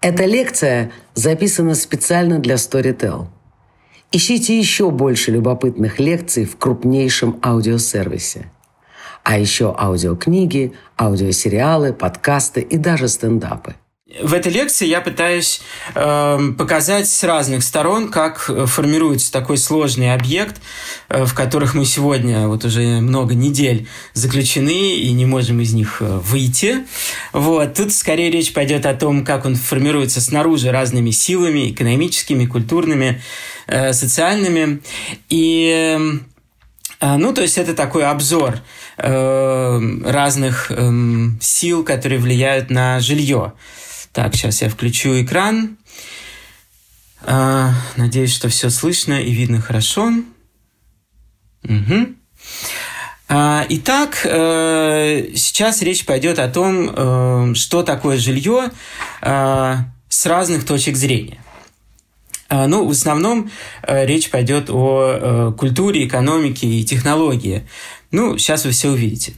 Эта лекция записана специально для Storytel. Ищите еще больше любопытных лекций в крупнейшем аудиосервисе. А еще аудиокниги, аудиосериалы, подкасты и даже стендапы – в этой лекции я пытаюсь э, показать с разных сторон, как э, формируется такой сложный объект, э, в которых мы сегодня вот уже много недель заключены и не можем из них э, выйти. Вот. Тут скорее речь пойдет о том, как он формируется снаружи разными силами, экономическими, культурными, э, социальными. И э, ну, то есть это такой обзор э, разных э, сил, которые влияют на жилье. Так, сейчас я включу экран. А, надеюсь, что все слышно и видно хорошо. Угу. Итак, э, сейчас речь пойдет о том, э, что такое жилье э, с разных точек зрения. А, ну, в основном речь пойдет о культуре, экономике и технологии. Ну, сейчас вы все увидите.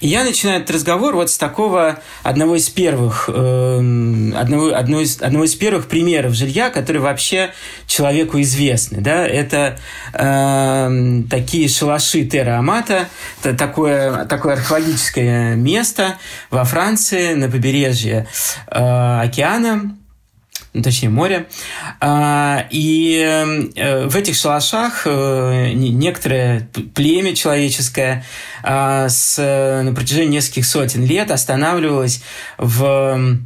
И я начинаю этот разговор вот с такого одного из первых, э, одного, одного, из, одного из первых примеров жилья, которые вообще человеку известны. Да? Это э, такие шалаши Терра Амата, это такое, такое археологическое место во Франции на побережье э, океана, точнее море. А, и э, в этих шалашах э, некоторое племя человеческое а, с, на протяжении нескольких сотен лет останавливалось в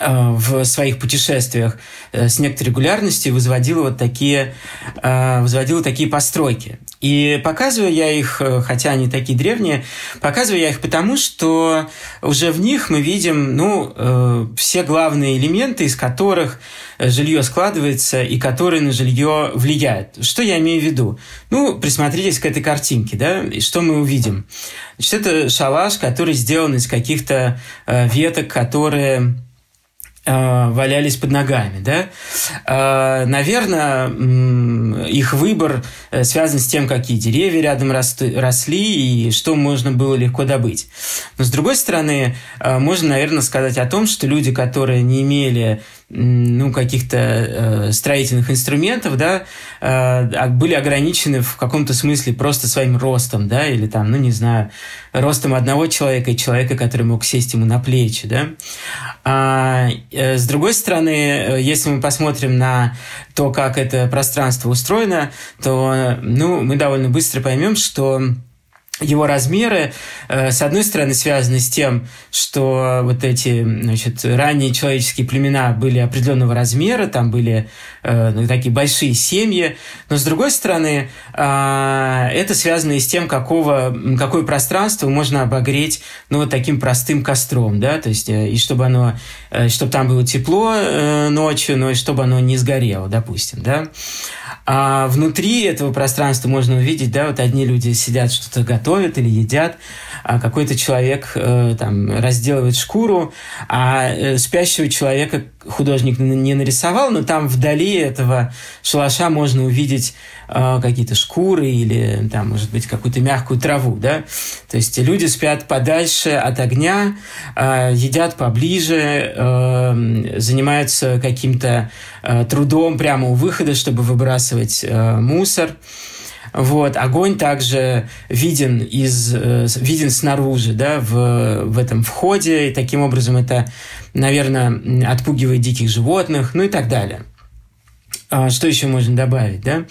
Э, в своих путешествиях э, с некоторой регулярностью возводила вот такие, э, возводила такие постройки. И показываю я их, хотя они такие древние, показываю я их потому, что уже в них мы видим ну, все главные элементы, из которых жилье складывается и которые на жилье влияют. Что я имею в виду? Ну, присмотритесь к этой картинке, да, и что мы увидим? Значит, это шалаш, который сделан из каких-то веток, которые Э, валялись под ногами, да? Э, наверное, их выбор э, связан с тем, какие деревья рядом росли и что можно было легко добыть. Но с другой стороны, можно, наверное, сказать о том, что люди, которые не имели ну, каких-то э, строительных инструментов, да, э, а были ограничены в каком-то смысле просто своим ростом, да, или там, ну, не знаю, ростом одного человека и человека, который мог сесть ему на плечи, да. А, э, с другой стороны, э, если мы посмотрим на то, как это пространство устроено, то, ну, мы довольно быстро поймем, что его размеры, э, с одной стороны, связаны с тем, что вот эти значит, ранние человеческие племена были определенного размера, там были э, ну, такие большие семьи, но с другой стороны, э, это связано и с тем, какого, какое пространство можно обогреть ну, вот таким простым костром, да, то есть и чтобы оно, чтобы там было тепло ночью, но и чтобы оно не сгорело, допустим, да. А внутри этого пространства можно увидеть, да, вот одни люди сидят, что-то готовят или едят, а какой-то человек э, там разделывает шкуру, а э, спящего человека художник не нарисовал, но там вдали этого шалаша можно увидеть э, какие-то шкуры или там, может быть, какую-то мягкую траву, да. То есть люди спят подальше от огня, э, едят поближе, э, занимаются каким-то э, трудом прямо у выхода, чтобы выбрасывать э, мусор. Вот. Огонь также виден, из, э, виден снаружи, да, в, в этом входе, и таким образом это, наверное, отпугивает диких животных, ну и так далее. А, что еще можно добавить, да?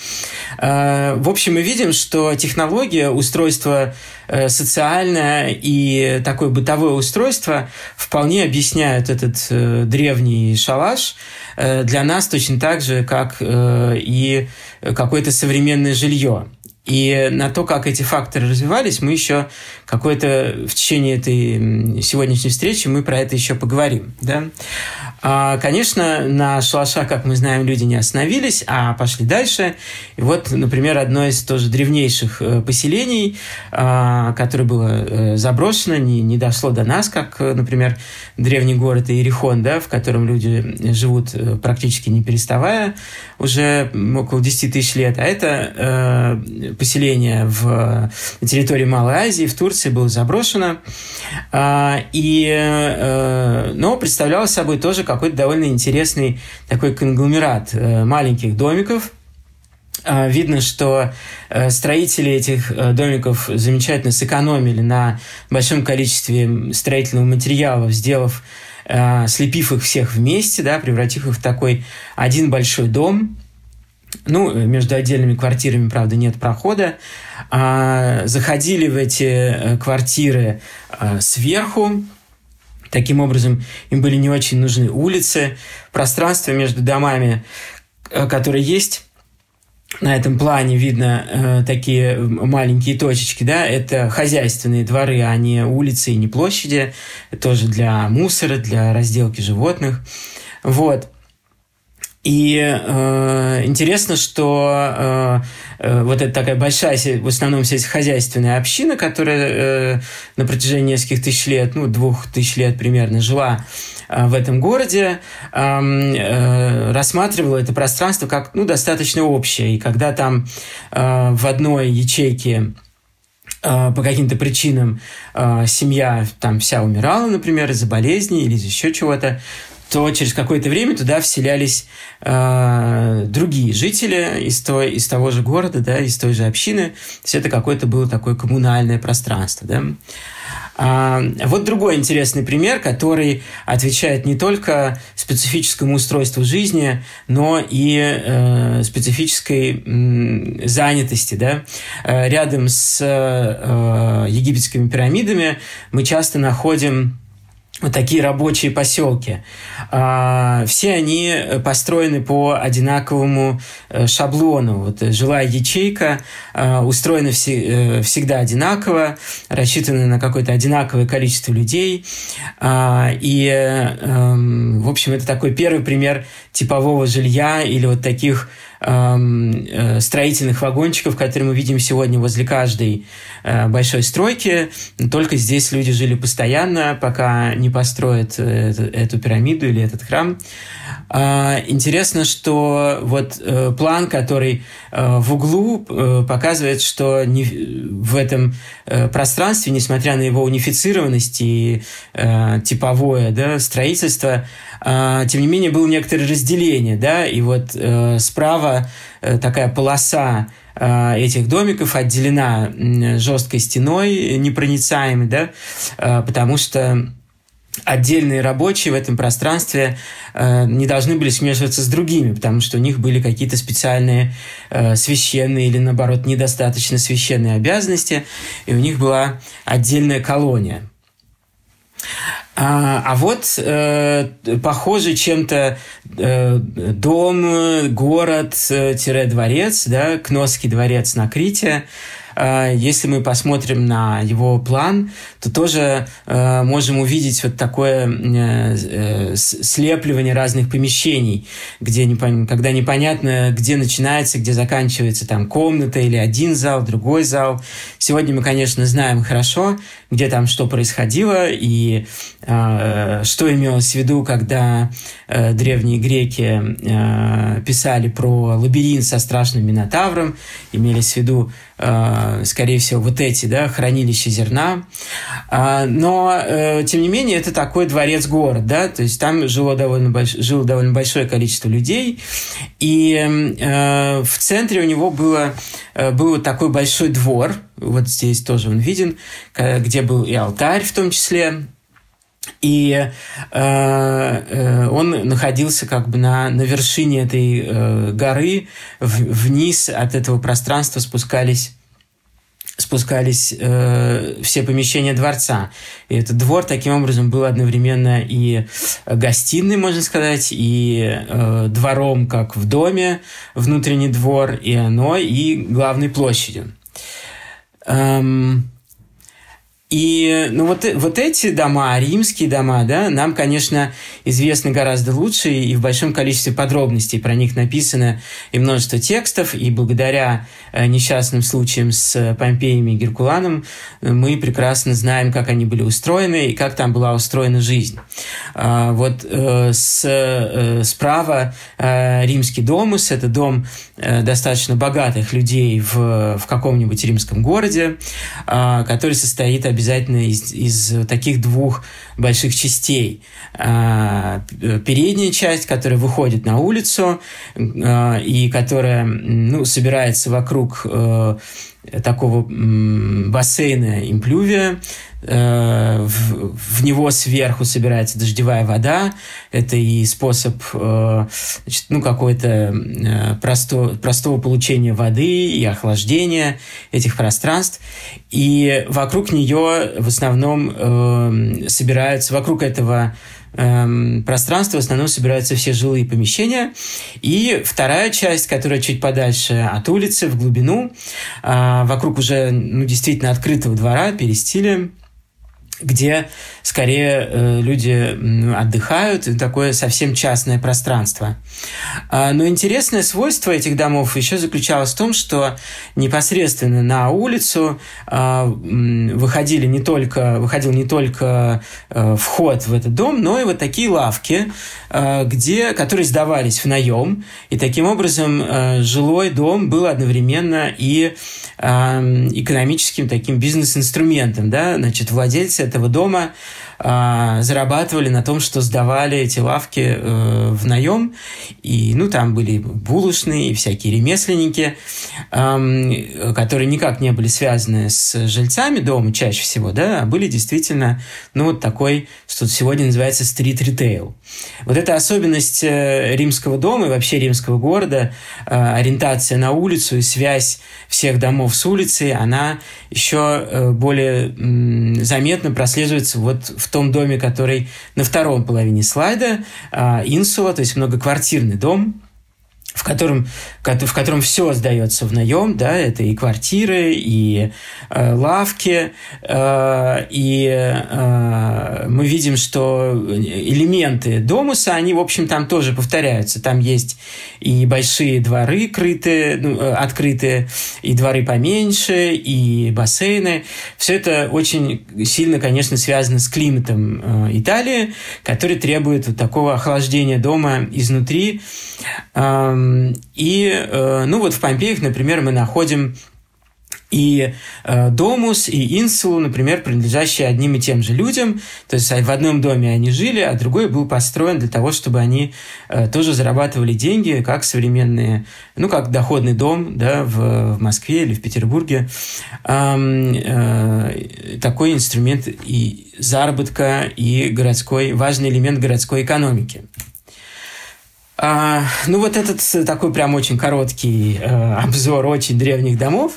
А, в общем, мы видим, что технология, устройство э, социальное и такое бытовое устройство вполне объясняют этот э, древний шалаш для нас точно так же, как и какое-то современное жилье. И на то, как эти факторы развивались, мы еще какое-то в течение этой сегодняшней встречи мы про это еще поговорим. Да? А, конечно, на шалашах, как мы знаем, люди не остановились, а пошли дальше. И вот, например, одно из тоже древнейших э, поселений, а, которое было э, заброшено, не, не дошло до нас, как, например, древний город Иерихон, да, в котором люди живут э, практически не переставая уже около 10 тысяч лет. А это поселение в, на территории Малой Азии, в Турции, революции было заброшено, а, и, но представляло собой тоже какой-то довольно интересный такой конгломерат маленьких домиков – Видно, что строители этих домиков замечательно сэкономили на большом количестве строительного материала, сделав, слепив их всех вместе, да, превратив их в такой один большой дом – ну, между отдельными квартирами, правда, нет прохода. А, заходили в эти э, квартиры а, сверху. Таким образом, им были не очень нужны улицы. Пространство между домами, э, которые есть, на этом плане видно э, такие маленькие точечки, да, это хозяйственные дворы, а не улицы и не площади, тоже для мусора, для разделки животных. Вот. И э, интересно, что э, э, вот эта такая большая, в основном сельскохозяйственная община, которая э, на протяжении нескольких тысяч лет, ну, двух тысяч лет примерно жила э, в этом городе, э, э, рассматривала это пространство как ну, достаточно общее. И когда там э, в одной ячейке э, по каким-то причинам э, семья там вся умирала, например, из-за болезни или из еще чего-то, то через какое-то время туда вселялись э, другие жители из, той, из того же города, да, из той же общины. То есть это какое-то было такое коммунальное пространство. Да. А, вот другой интересный пример, который отвечает не только специфическому устройству жизни, но и э, специфической э, занятости. Да? Э, рядом с э, египетскими пирамидами мы часто находим такие рабочие поселки. А, все они построены по одинаковому э, шаблону. Вот жилая ячейка а, устроена э, всегда одинаково, рассчитана на какое-то одинаковое количество людей. А, и, эм, в общем, это такой первый пример типового жилья или вот таких Э, строительных вагончиков, которые мы видим сегодня возле каждой э, большой стройки. Только здесь люди жили постоянно, пока не построят э, эту пирамиду или этот храм. А, интересно, что вот план, который в углу показывает, что в этом пространстве, несмотря на его унифицированность и типовое да, строительство, а, тем не менее, было некоторое разделение, да, и вот э, справа э, такая полоса э, этих домиков отделена жесткой стеной непроницаемой, да, э, потому что отдельные рабочие в этом пространстве э, не должны были смешиваться с другими, потому что у них были какие-то специальные э, священные или, наоборот, недостаточно священные обязанности, и у них была отдельная колония. А, а вот э, похожий чем-то э, дом, город-дворец, э, да, Кносский дворец на Крите – если мы посмотрим на его план, то тоже а, можем увидеть вот такое э, слепливание разных помещений, где когда непонятно, где начинается, где заканчивается там комната или один зал, другой зал. Сегодня мы, конечно, знаем хорошо, где там что происходило и э, что имелось в виду, когда э, древние греки э, писали про лабиринт со страшным минотавром, имелись в виду скорее всего, вот эти, да, хранилища зерна. А, но, э, тем не менее, это такой дворец-город, да, то есть там жило довольно, больш... жило довольно большое количество людей, и э, в центре у него было, был такой большой двор, вот здесь тоже он виден, где был и алтарь в том числе, и э, э, он находился как бы на, на вершине этой э, горы, в, вниз от этого пространства спускались спускались э, все помещения дворца. И этот двор таким образом был одновременно и гостиной, можно сказать, и э, двором, как в доме, внутренний двор, и оно, и главной площадью. Эм, И ну, вот, вот эти дома, римские дома, да, нам, конечно, известны гораздо лучше и в большом количестве подробностей. Про них написано и множество текстов, и благодаря э, несчастным случаям с Помпеем и Геркуланом мы прекрасно знаем, как они были устроены и как там была устроена жизнь. А, вот э, с, э, справа римский домус – это дом достаточно богатых людей в, в каком-нибудь римском городе, а, который состоит обязательно из, из таких двух больших частей. А, передняя часть, которая выходит на улицу а, и которая ну, собирается вокруг э, такого бассейна имплювия, э, в, него сверху собирается дождевая вода. Это и способ э, значит, ну, какой-то э, просто, простого получения воды и охлаждения этих пространств. И вокруг нее в основном э, собираются, вокруг этого пространства в основном собираются все жилые помещения. И вторая часть, которая чуть подальше от улицы, в глубину, вокруг уже ну, действительно открытого двора, перестиля, где скорее э, люди отдыхают, такое совсем частное пространство. А, но интересное свойство этих домов еще заключалось в том, что непосредственно на улицу а, выходили не только, выходил не только э, вход в этот дом, но и вот такие лавки, э, где, которые сдавались в наем, и таким образом жилой дом был одновременно и экономическим таким бизнес-инструментом, да, значит, владельцы этого дома а, зарабатывали на том, что сдавали эти лавки э, в наем. И, ну, там были булочные и всякие ремесленники, которые никак не были связаны с жильцами дома чаще всего, да, а были действительно, ну, вот такой, что сегодня называется стрит-ритейл. Вот эта особенность э, римского дома и вообще римского города, э, ориентация на улицу и связь всех домов с улицей, она еще э, более заметно прослеживается вот в том доме, который на втором половине слайда, а, инсула, то есть многоквартирный дом, в котором, в котором все сдается в наем, да, это и квартиры, и э, лавки, э, и э, мы видим, что элементы домуса, они, в общем, там тоже повторяются. Там есть и большие дворы крытые, ну, э, открытые, и дворы поменьше, и бассейны. Все это очень сильно, конечно, связано с климатом э, Италии, который требует вот такого охлаждения дома изнутри. Э, и, э, ну вот в Помпеях, например, мы находим и э, Домус, и Инсулу, например, принадлежащие одним и тем же людям. То есть в одном доме они жили, а другой был построен для того, чтобы они э, тоже зарабатывали деньги, как современные, ну, как доходный дом да, в, Москве или в Петербурге. Эм, такой инструмент и заработка, и городской, важный элемент городской экономики. А, ну, вот этот такой прям очень короткий э, обзор очень древних домов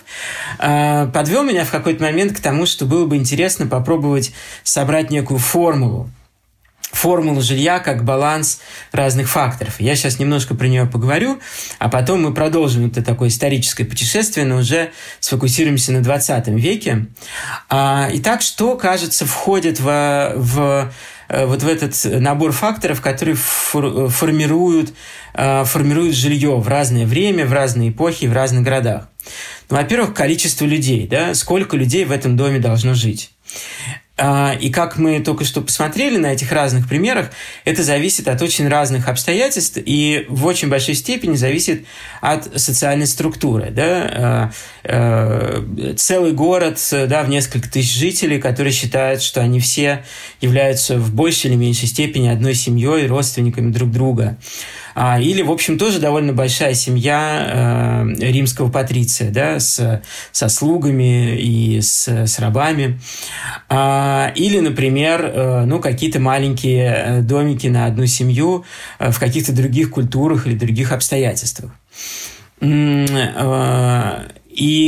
э, подвел меня в какой-то момент к тому, что было бы интересно попробовать собрать некую формулу. Формулу жилья как баланс разных факторов. Я сейчас немножко про нее поговорю, а потом мы продолжим это такое историческое путешествие, но уже сфокусируемся на 20 веке. А, итак, что, кажется, входит в, в вот в этот набор факторов, которые формируют, э, формируют жилье в разное время, в разные эпохи, в разных городах. Ну, во-первых, количество людей, да, сколько людей в этом доме должно жить. А, и как мы только что посмотрели на этих разных примерах, это зависит от очень разных обстоятельств и в очень большой степени зависит от социальной структуры. Да? А, а, целый город да, в несколько тысяч жителей, которые считают, что они все являются в большей или меньшей степени одной семьей, родственниками друг друга. А, или, в общем, тоже довольно большая семья э, римского патриция, да, с, со слугами и с, с рабами. А, или, например, э, ну, какие-то маленькие э, домики на одну семью в каких-то других культурах или других обстоятельствах. И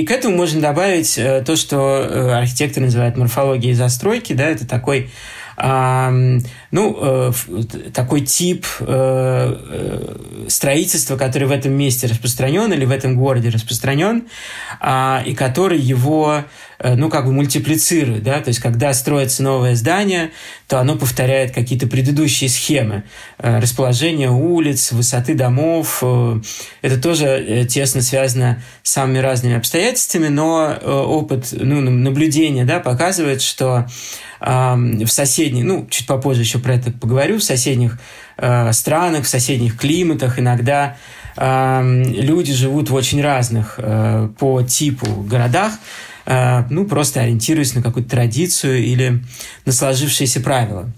к этому можно добавить то, что архитектор называет морфологией застройки, да, это такой ну, э, такой тип э, э, строительства, который в этом месте распространен или в этом городе распространен, а, и который его ну, как бы мультиплицирует, да, то есть, когда строится новое здание, то оно повторяет какие-то предыдущие схемы э, расположения улиц, высоты домов. Э, это тоже тесно связано с самыми разными обстоятельствами, но опыт, ну, наблюдения, да, показывает, что в соседних, ну, чуть попозже еще про это поговорю, в соседних странах, в соседних климатах иногда люди живут в очень разных э, по типу городах, э, ну, просто ориентируясь на какую-то традицию или на сложившиеся правила.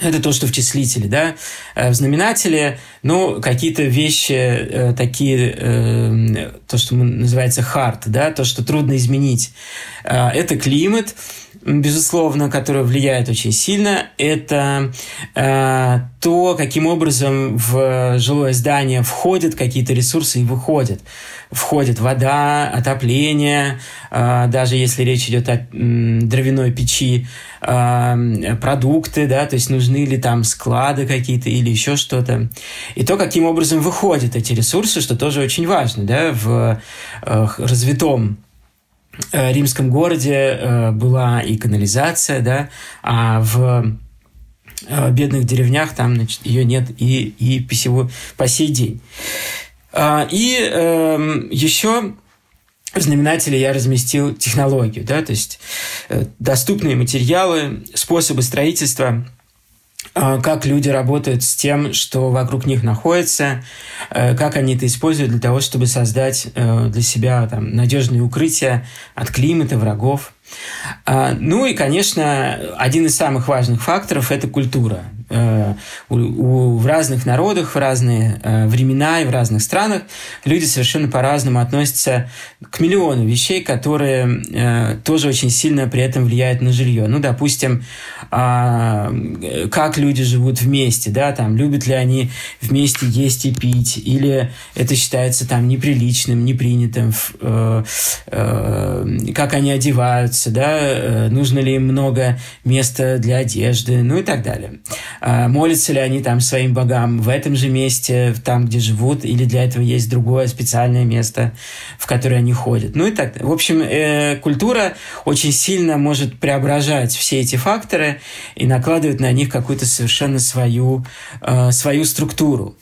Это то, что в числителе, да. Э, в знаменателе, ну, какие-то вещи такие, то, что называется hard, да, то, что трудно изменить. Это климат, безусловно, которое влияет очень сильно, это э, то, каким образом в жилое здание входят какие-то ресурсы и выходят. Входит вода, отопление, э, даже если речь идет о э, дровяной печи, э, продукты, да, то есть нужны ли там склады какие-то или еще что-то. И то, каким образом выходят эти ресурсы, что тоже очень важно, да, в э, развитом римском городе э, была и канализация, да, а в э, бедных деревнях там, значит, ее нет и, и по, сего, по сей день. А, и э, эм, еще в знаменателе я разместил технологию, да, то есть доступные материалы, способы строительства – как люди работают с тем, что вокруг них находится, э, как они это используют для того, чтобы создать э, для себя там, надежные укрытия от климата, врагов. А, ну и, конечно, один из самых важных факторов – это культура. Э, у, в разных народах, в разные э, времена и в разных странах люди совершенно по-разному относятся к миллиону вещей, которые э, тоже очень сильно при этом влияют на жилье. Ну, допустим, э, как люди живут вместе, да, там, любят ли они вместе есть и пить, или это считается там неприличным, непринятым, как они одеваются, да, нужно ли им много места для одежды, ну и так далее. А, молятся ли они там своим богам в этом же месте, там, где живут, или для этого есть другое специальное место, в которое они ходят. Ну и так. В общем, э, культура очень сильно может преображать все эти факторы и накладывать на них какую-то совершенно свою, э, свою структуру.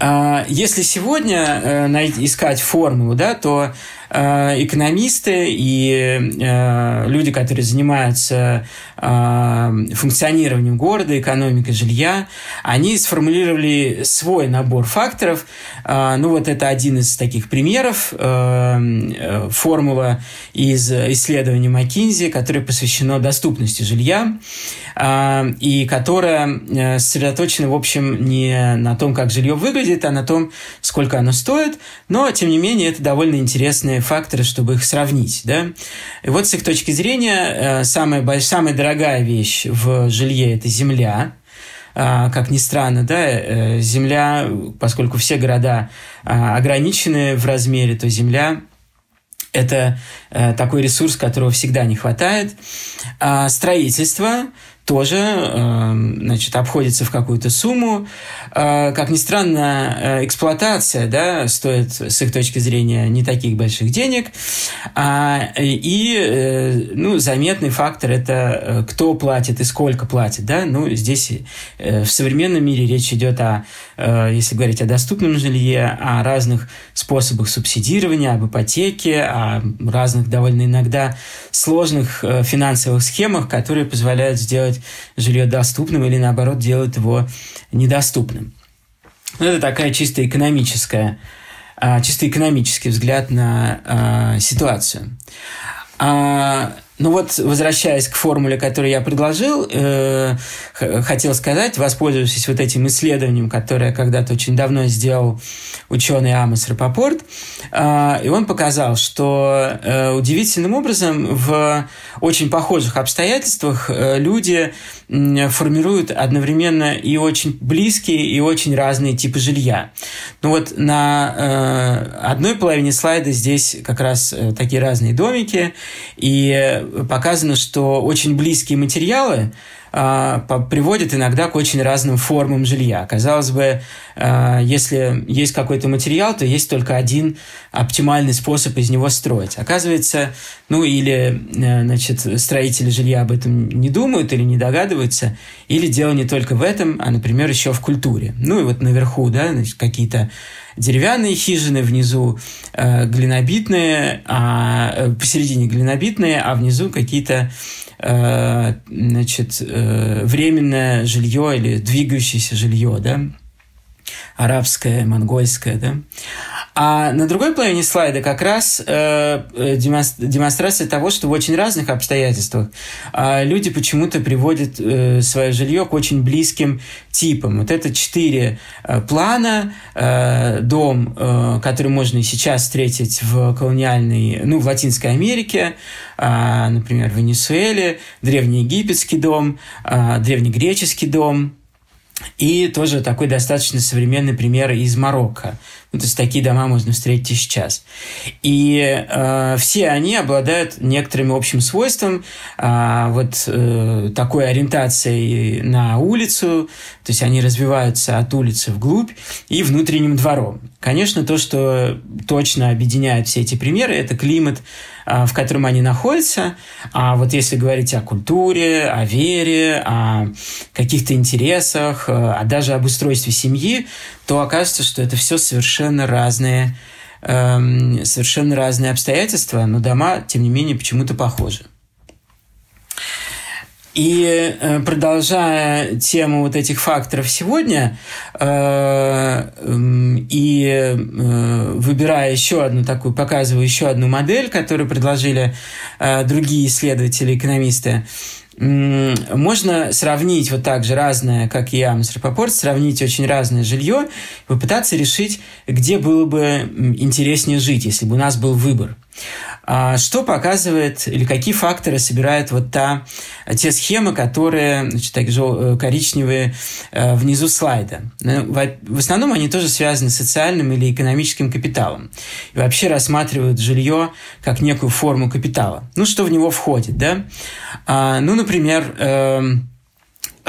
А, если сегодня э, искать формулу, да, то экономисты и э, люди, которые занимаются э, функционированием города, экономикой жилья, они сформулировали свой набор факторов. Ну вот это один из таких примеров. Формула из исследования McKinsey, которое посвящено доступности жилья и которая сосредоточена, в общем, не на том, как жилье выглядит, а на том, сколько оно стоит. Но, тем не менее, это довольно интересная факторы, чтобы их сравнить. Да? И вот с их точки зрения, э, самая, самая дорогая вещь в жилье – это земля, а, как ни странно, да, э, земля, поскольку все города а, ограничены в размере, то земля это э, такой ресурс, которого всегда не хватает. А строительство тоже эм, значит, обходится в какую-то сумму. Э, как ни странно, э, эксплуатация да, стоит с их точки зрения не таких больших денег. А, и э, ну, заметный фактор – это кто платит и сколько платит. Да? Ну, здесь в современном мире речь идет о, если говорить о доступном жилье, о разных способах субсидирования, об ипотеке, о разных довольно иногда сложных финансовых схемах, которые позволяют сделать делать жилье доступным или наоборот делать его недоступным. Ну, это такая чисто экономическая, а, чисто экономический взгляд на а, ситуацию. А, ну вот, возвращаясь к формуле, которую я предложил, э, хотел сказать, воспользовавшись вот этим исследованием, которое когда-то очень давно сделал ученый Амос Рапопорт, э, и он показал, что э, удивительным образом в очень похожих обстоятельствах э, люди формируют одновременно и очень близкие, и очень разные типы жилья. Ну вот на э, одной половине слайда здесь как раз э, такие разные домики, и показано, что очень близкие материалы приводит иногда к очень разным формам жилья. Казалось бы, а, если есть какой-то материал, то есть только один оптимальный способ из него строить. Оказывается, ну или э, значит, строители жилья об этом не думают или не догадываются, или дело не только в этом, а, например, еще в культуре. Ну и вот наверху, да, какие-то деревянные хижины, внизу э, глинобитные, а э, посередине глинобитные, а внизу какие-то э, значит, э, временное жилье или двигающееся жилье, да, арабское, монгольское, да. А на другой половине слайда как раз э, э демонстрация того, что в очень разных обстоятельствах э, люди почему-то приводят э, свое жилье к очень близким типам. Вот это четыре э, плана. Э, дом, э, который можно и сейчас встретить в колониальной, ну, в Латинской Америке, э, например, в Венесуэле, древнеегипетский дом, э, древнегреческий дом, и тоже такой достаточно современный пример из Марокко. Ну, то есть такие дома можно встретить и сейчас. И э, все они обладают некоторым общим свойством, э, вот э, такой ориентацией на улицу, то есть они развиваются от улицы вглубь и внутренним двором. Конечно, то, что точно объединяет все эти примеры, это климат, а, в котором они находятся. А вот если говорить о культуре, о вере, о каких-то интересах, а даже об устройстве семьи, то окажется, что это все совершенно разные, эм, совершенно разные обстоятельства, но дома, тем не менее, почему-то похожи. И э, продолжая тему вот этих факторов сегодня, э, и э, выбирая еще одну такую, показываю еще одну модель, которую предложили другие исследователи, экономисты, можно сравнить вот так же разное, как и Амос Рапопорт, сравнить очень разное жилье попытаться решить, где было бы интереснее жить, если бы у нас был выбор. А что показывает или какие факторы собирает вот та, те схемы, которые, значит, так, э, коричневые э, внизу слайда? Ну, в основном они тоже связаны с социальным или экономическим капиталом. И вообще рассматривают жилье как некую форму капитала. Ну, что в него входит, да? А, ну, например, эм,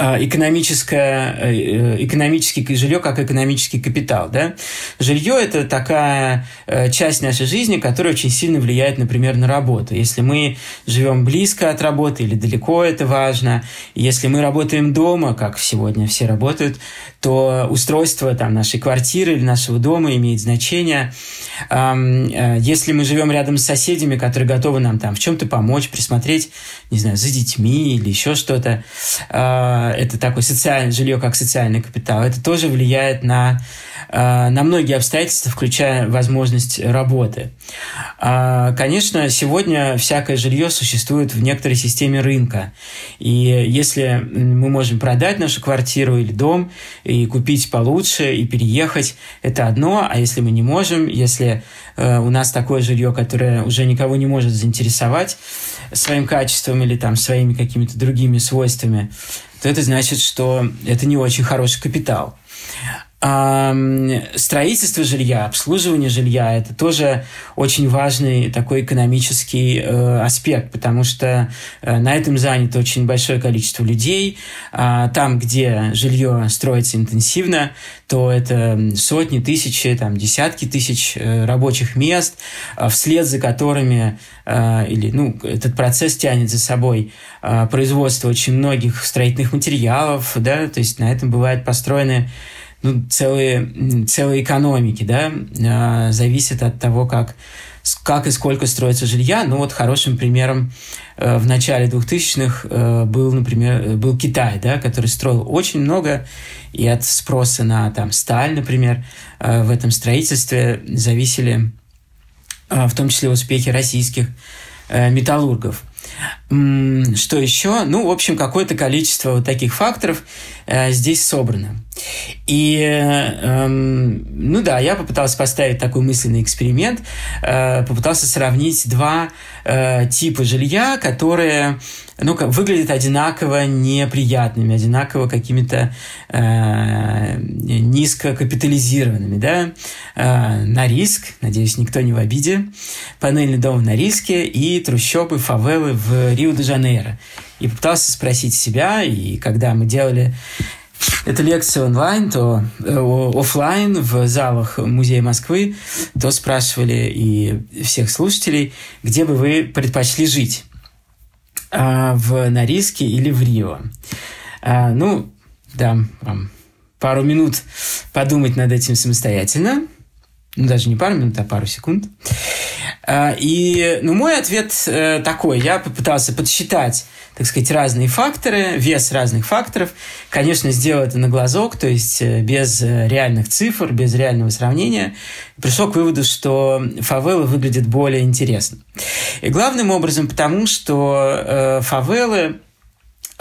экономическое, э, экономический жилье как экономический капитал. Да? Жилье – это такая э, часть нашей жизни, которая очень сильно влияет, например, на работу. Если мы живем близко от работы или далеко, это важно. Если мы работаем дома, как сегодня все работают, то устройство там, нашей квартиры или нашего дома имеет значение. Э, если мы живем рядом с соседями, которые готовы нам там в чем-то помочь, присмотреть, не знаю, за детьми или еще что-то, это такое социальное жилье как социальный капитал, это тоже влияет на, э, на многие обстоятельства, включая возможность работы. А, конечно, сегодня всякое жилье существует в некоторой системе рынка. И если мы можем продать нашу квартиру или дом и купить получше и переехать, это одно, а если мы не можем, если э, у нас такое жилье, которое уже никого не может заинтересовать своим качеством или там своими какими-то другими свойствами, то это значит, что это не очень хороший капитал. Строительство жилья, обслуживание жилья – это тоже очень важный такой экономический э, аспект, потому что э, на этом занято очень большое количество людей. А там, где жилье строится интенсивно, то это сотни, тысячи, там, десятки тысяч э, рабочих мест, а вслед за которыми или, ну, этот процесс тянет за собой производство очень многих строительных материалов, да, то есть на этом бывает построены ну, целые, целые экономики, да, а, зависит от того, как, как и сколько строится жилья. Ну, вот хорошим примером э, в начале 2000-х э, был, например, был Китай, да, который строил очень много, и от спроса на там, сталь, например, э, в этом строительстве зависели в том числе успехи российских металлургов. Что еще? Ну, в общем, какое-то количество вот таких факторов э, здесь собрано. И, э, ну да, я попытался поставить такой мысленный эксперимент, э, попытался сравнить два э, типа жилья, которые ну, как, выглядят одинаково неприятными, одинаково какими-то э, низко капитализированными, да, э, на риск, надеюсь, никто не в обиде, панельный дом на риске и трущобы, фавелы в Рио-де-Жанейро. И попытался спросить себя, и когда мы делали эту лекцию онлайн, то э, офлайн в залах Музея Москвы, то спрашивали и всех слушателей, где бы вы предпочли жить, э, в Норильске или в Рио. Э, ну, дам вам пару минут подумать над этим самостоятельно ну, даже не пару минут, а пару секунд. А, и, ну, мой ответ э, такой. Я попытался подсчитать, так сказать, разные факторы, вес разных факторов. Конечно, сделал это на глазок, то есть э, без э, реальных цифр, без реального сравнения. Пришел к выводу, что фавелы выглядят более интересно. И главным образом потому, что фавелы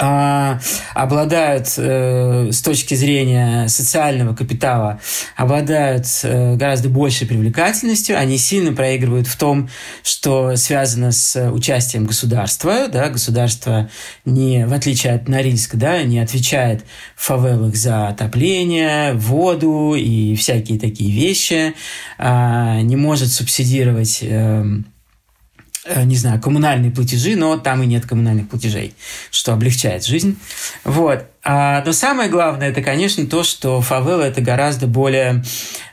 обладают э, с точки зрения социального капитала, обладают э, гораздо большей привлекательностью, они сильно проигрывают в том, что связано с участием государства. Да? Государство, не, в отличие от Норильска, да, не отвечает в фавелах за отопление, воду и всякие такие вещи, а, не может субсидировать эм, не знаю, коммунальные платежи, но там и нет коммунальных платежей, что облегчает жизнь. Вот. А, но самое главное, это, конечно, то, что фавела – это гораздо более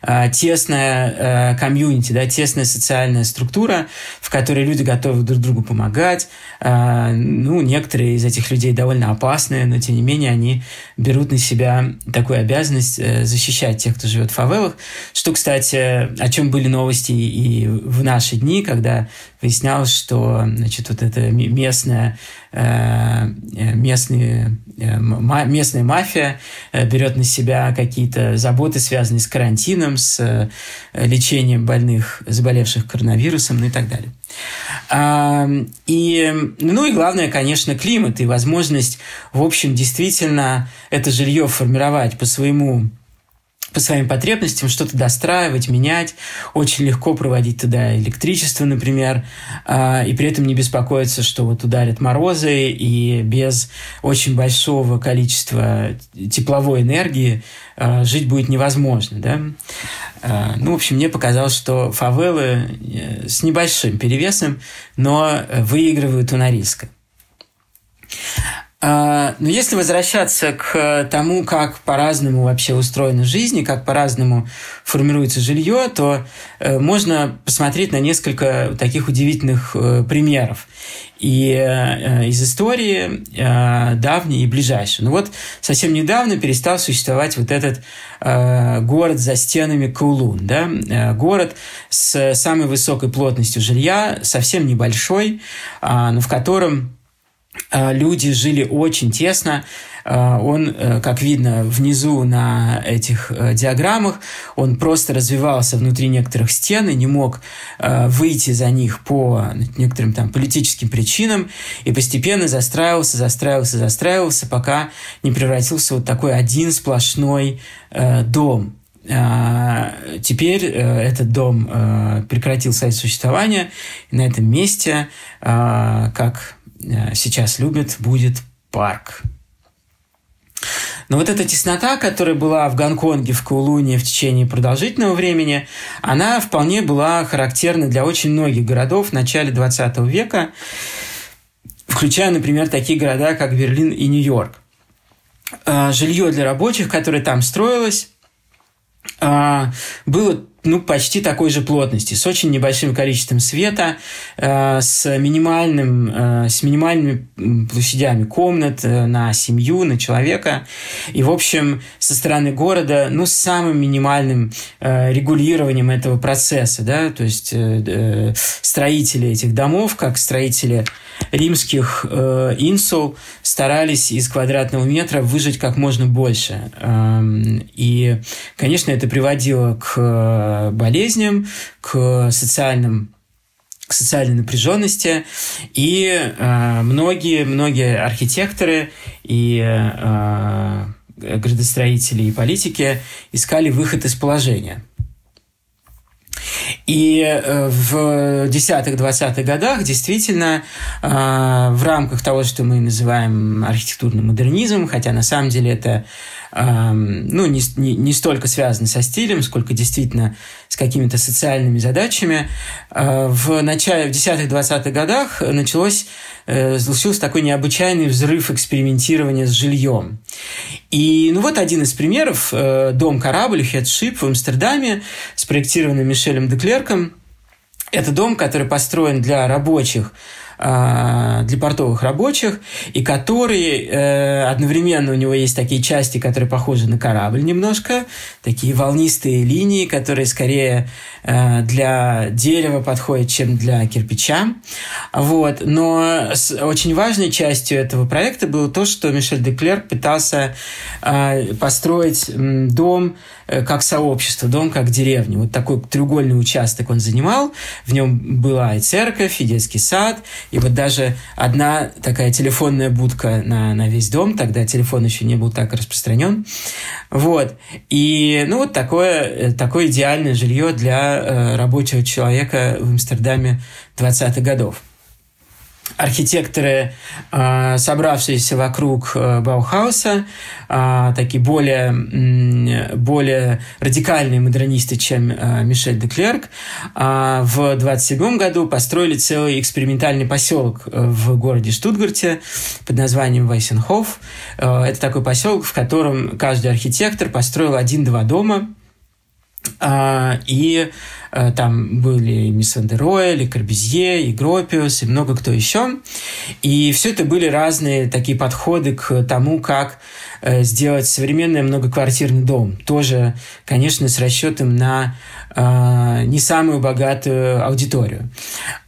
а, тесная а, комьюнити, да, тесная социальная структура, в которой люди готовы друг другу помогать. Ну, некоторые из этих людей довольно опасные, но, тем не менее, они берут на себя такую обязанность а, защищать тех, кто живет в фавелах. Что, кстати, о чем были новости и в наши дни, когда выяснялось, что значит, вот эта местная Э, местные, э, местная мафия э, берет на себя какие-то заботы, связанные с карантином, с лечением больных, заболевших коронавирусом, ну и так далее. И, ну и главное, конечно, климат и возможность, в общем, действительно это жилье формировать по своему по своим потребностям что-то достраивать, менять. Очень легко проводить туда электричество, например, а, и при этом не беспокоиться, что вот ударят морозы, и без очень большого количества тепловой энергии а, жить будет невозможно. Да? А, ну, в общем, мне показалось, что фавелы э, с небольшим перевесом, но выигрывают у Норильска. А, но если возвращаться к тому, как по-разному вообще устроена жизнь и как по-разному формируется жилье, то э, можно посмотреть на несколько таких удивительных э, примеров и э, из истории давней и ближайшей. Ну вот совсем недавно перестал существовать вот этот город за стенами Кулун, да? город с самой высокой плотностью жилья, совсем небольшой, а, но в котором Э, люди жили очень тесно. Э, он, э, как видно внизу на этих диаграммах, он просто развивался внутри некоторых стен и не мог выйти за них по некоторым там политическим причинам и постепенно застраивался, застраивался, застраивался, пока не превратился вот такой один сплошной дом. Теперь этот дом прекратил свое существование, и на этом месте, как Э, сейчас любят, будет парк. Но вот эта теснота, которая была в Гонконге, в Кулуне в течение продолжительного времени, она вполне была характерна для очень многих городов в начале 20 века, включая, например, такие города, как Берлин и Нью-Йорк. Э, жилье для рабочих, которое там строилось, э, было ну, почти такой же плотности, с очень небольшим количеством света, э, с, минимальным, э, с минимальными площадями комнат э, на семью, на человека. И, в общем, со стороны города, ну, с самым минимальным э, регулированием этого процесса, да, то есть э, э, строители этих домов, как строители римских э, инсул, старались из квадратного метра выжить как можно больше. Э, и, конечно, это приводило к болезням, к социальным к социальной напряженности. И э, многие, многие архитекторы и э, градостроители и политики искали выход из положения. И э, в десятых-двадцатых годах действительно э, в рамках того, что мы называем архитектурным модернизмом, хотя на самом деле это ну, не, не, не столько связаны со стилем, сколько действительно с какими-то социальными задачами. В начале, в 10-20-х годах началось, случился такой необычайный взрыв экспериментирования с жильем. И ну вот один из примеров – дом-корабль Хедшип в Амстердаме, спроектированный Мишелем Деклерком. Это дом, который построен для рабочих а, для портовых рабочих, и который э, одновременно у него есть такие части, которые похожи на корабль немножко, такие волнистые линии, которые скорее э, для дерева подходят, чем для кирпича. Вот. Но очень важной частью этого проекта было то, что Мишель Деклерк пытался э, построить дом как сообщество, дом как деревня. Вот такой треугольный участок он занимал. В нем была и церковь, и детский сад, и вот даже одна такая телефонная будка на, на весь дом. Тогда телефон еще не был так распространен. Вот. И, ну, вот такое, э, такое идеальное жилье для э, рабочего человека в Амстердаме 20-х годов архитекторы, а, собравшиеся вокруг э, Баухауса, а, такие более, более радикальные модернисты, чем э, Мишель де Клерк, в 27 году построили целый экспериментальный поселок э, в городе Штутгарте под названием Вайсенхоф. Это такой поселок, в котором каждый архитектор построил один-два дома, и Э, там были Мисс Вандероэль, и Корбизье, и Гропиус, и много кто еще. И все это были разные такие подходы к тому, как э, сделать современный многоквартирный дом. Тоже, конечно, с расчетом на э, не самую богатую аудиторию.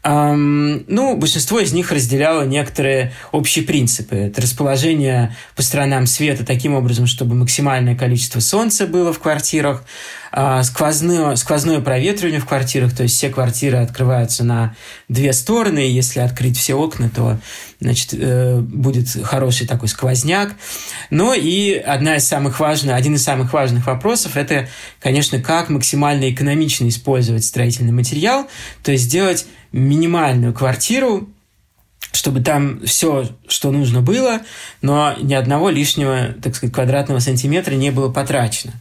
Эм, ну, большинство из них разделяло некоторые общие принципы. Это расположение по сторонам света таким образом, чтобы максимальное количество солнца было в квартирах, э, сквозное, сквозное проветривание в квартирах, то есть все квартиры открываются на две стороны, если открыть все окна, то значит, э, будет хороший такой сквозняк. Но и одна из самых важных, один из самых важных вопросов – это, конечно, как максимально экономично использовать строительный материал, то есть сделать минимальную квартиру, чтобы там все, что нужно было, но ни одного лишнего, так сказать, квадратного сантиметра не было потрачено.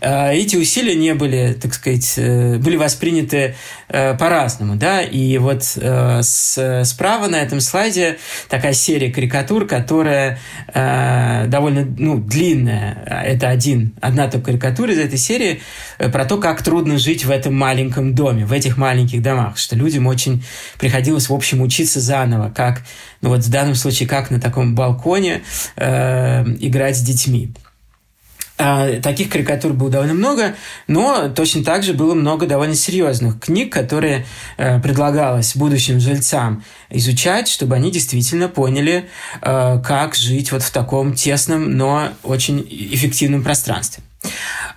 А, эти усилия не были, так сказать, э, были восприняты э, по-разному, да, и вот э, справа на этом слайде такая серия карикатур, которая довольно, ну, длинная, это один, одна только карикатура из этой серии про то, как трудно жить в этом маленьком доме, в этих маленьких домах, что людям очень приходилось, в общем, учиться заново, как, ну вот в данном случае, как на таком балконе э, играть с детьми. А, таких карикатур было довольно много, но точно так же было много довольно серьезных книг, которые э, предлагалось будущим жильцам изучать, чтобы они действительно поняли, э, как жить вот в таком тесном, но очень эффективном пространстве.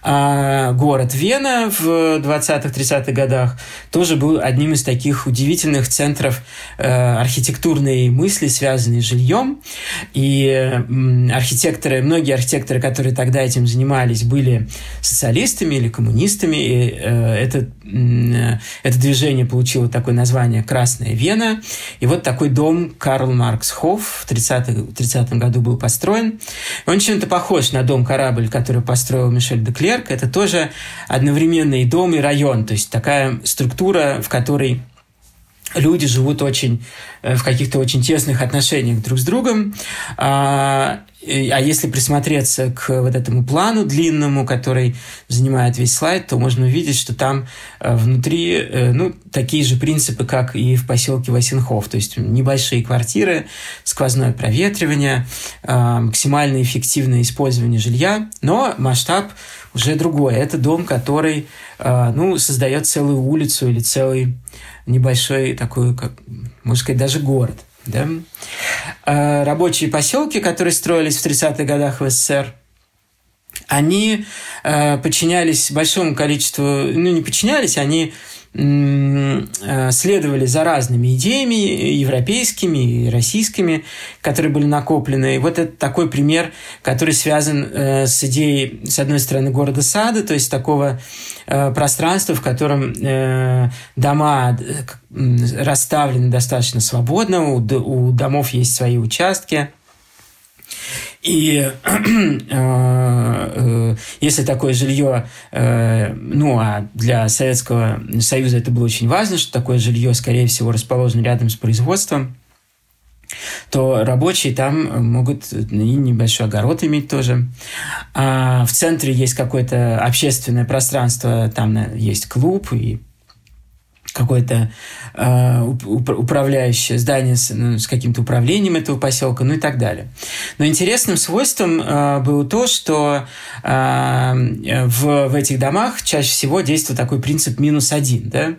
А город Вена в 20-30-х годах тоже был одним из таких удивительных центров э, архитектурной мысли, связанной с жильем. И архитекторы, многие архитекторы, которые тогда этим занимались, были социалистами или коммунистами. И э, это, э, это движение получило такое название «Красная Вена». И вот такой дом Карл Маркс Хофф в 30 30 году был построен. Он чем-то похож на дом-корабль, который построил Мишель Деклер, Клерк – это тоже одновременно и дом, и район. То есть такая структура, в которой люди живут очень э, в каких-то очень тесных отношениях друг с другом. А, а если присмотреться к вот этому плану длинному, который занимает весь слайд, то можно увидеть, что там э, внутри э, ну, такие же принципы, как и в поселке Васенхов. То есть небольшие квартиры, сквозное проветривание, максимально эффективное использование жилья, но масштаб уже другое. Это дом, который ну, создает целую улицу или целый небольшой такой, как, можно сказать, даже город. Да? А, рабочие поселки, которые строились в 30-х годах в СССР, они э, подчинялись большому количеству, ну не подчинялись, они следовали за разными идеями, европейскими и российскими, которые были накоплены. И вот это такой пример, который связан э, с идеей, с одной стороны, города-сада, то есть такого э, пространства, в котором дома расставлены достаточно свободно, у домов есть свои участки – И если такое жилье, ну, а для Советского Союза это было очень важно, что такое жилье, скорее всего, расположено рядом с производством, то рабочие там могут и небольшой огород иметь тоже. А в центре есть какое-то общественное пространство, там есть клуб и какое-то э, управляющее здание с, ну, с каким-то управлением этого поселка, ну и так далее. Но интересным свойством э, было то, что э, в, в этих домах чаще всего действует такой принцип минус один, да?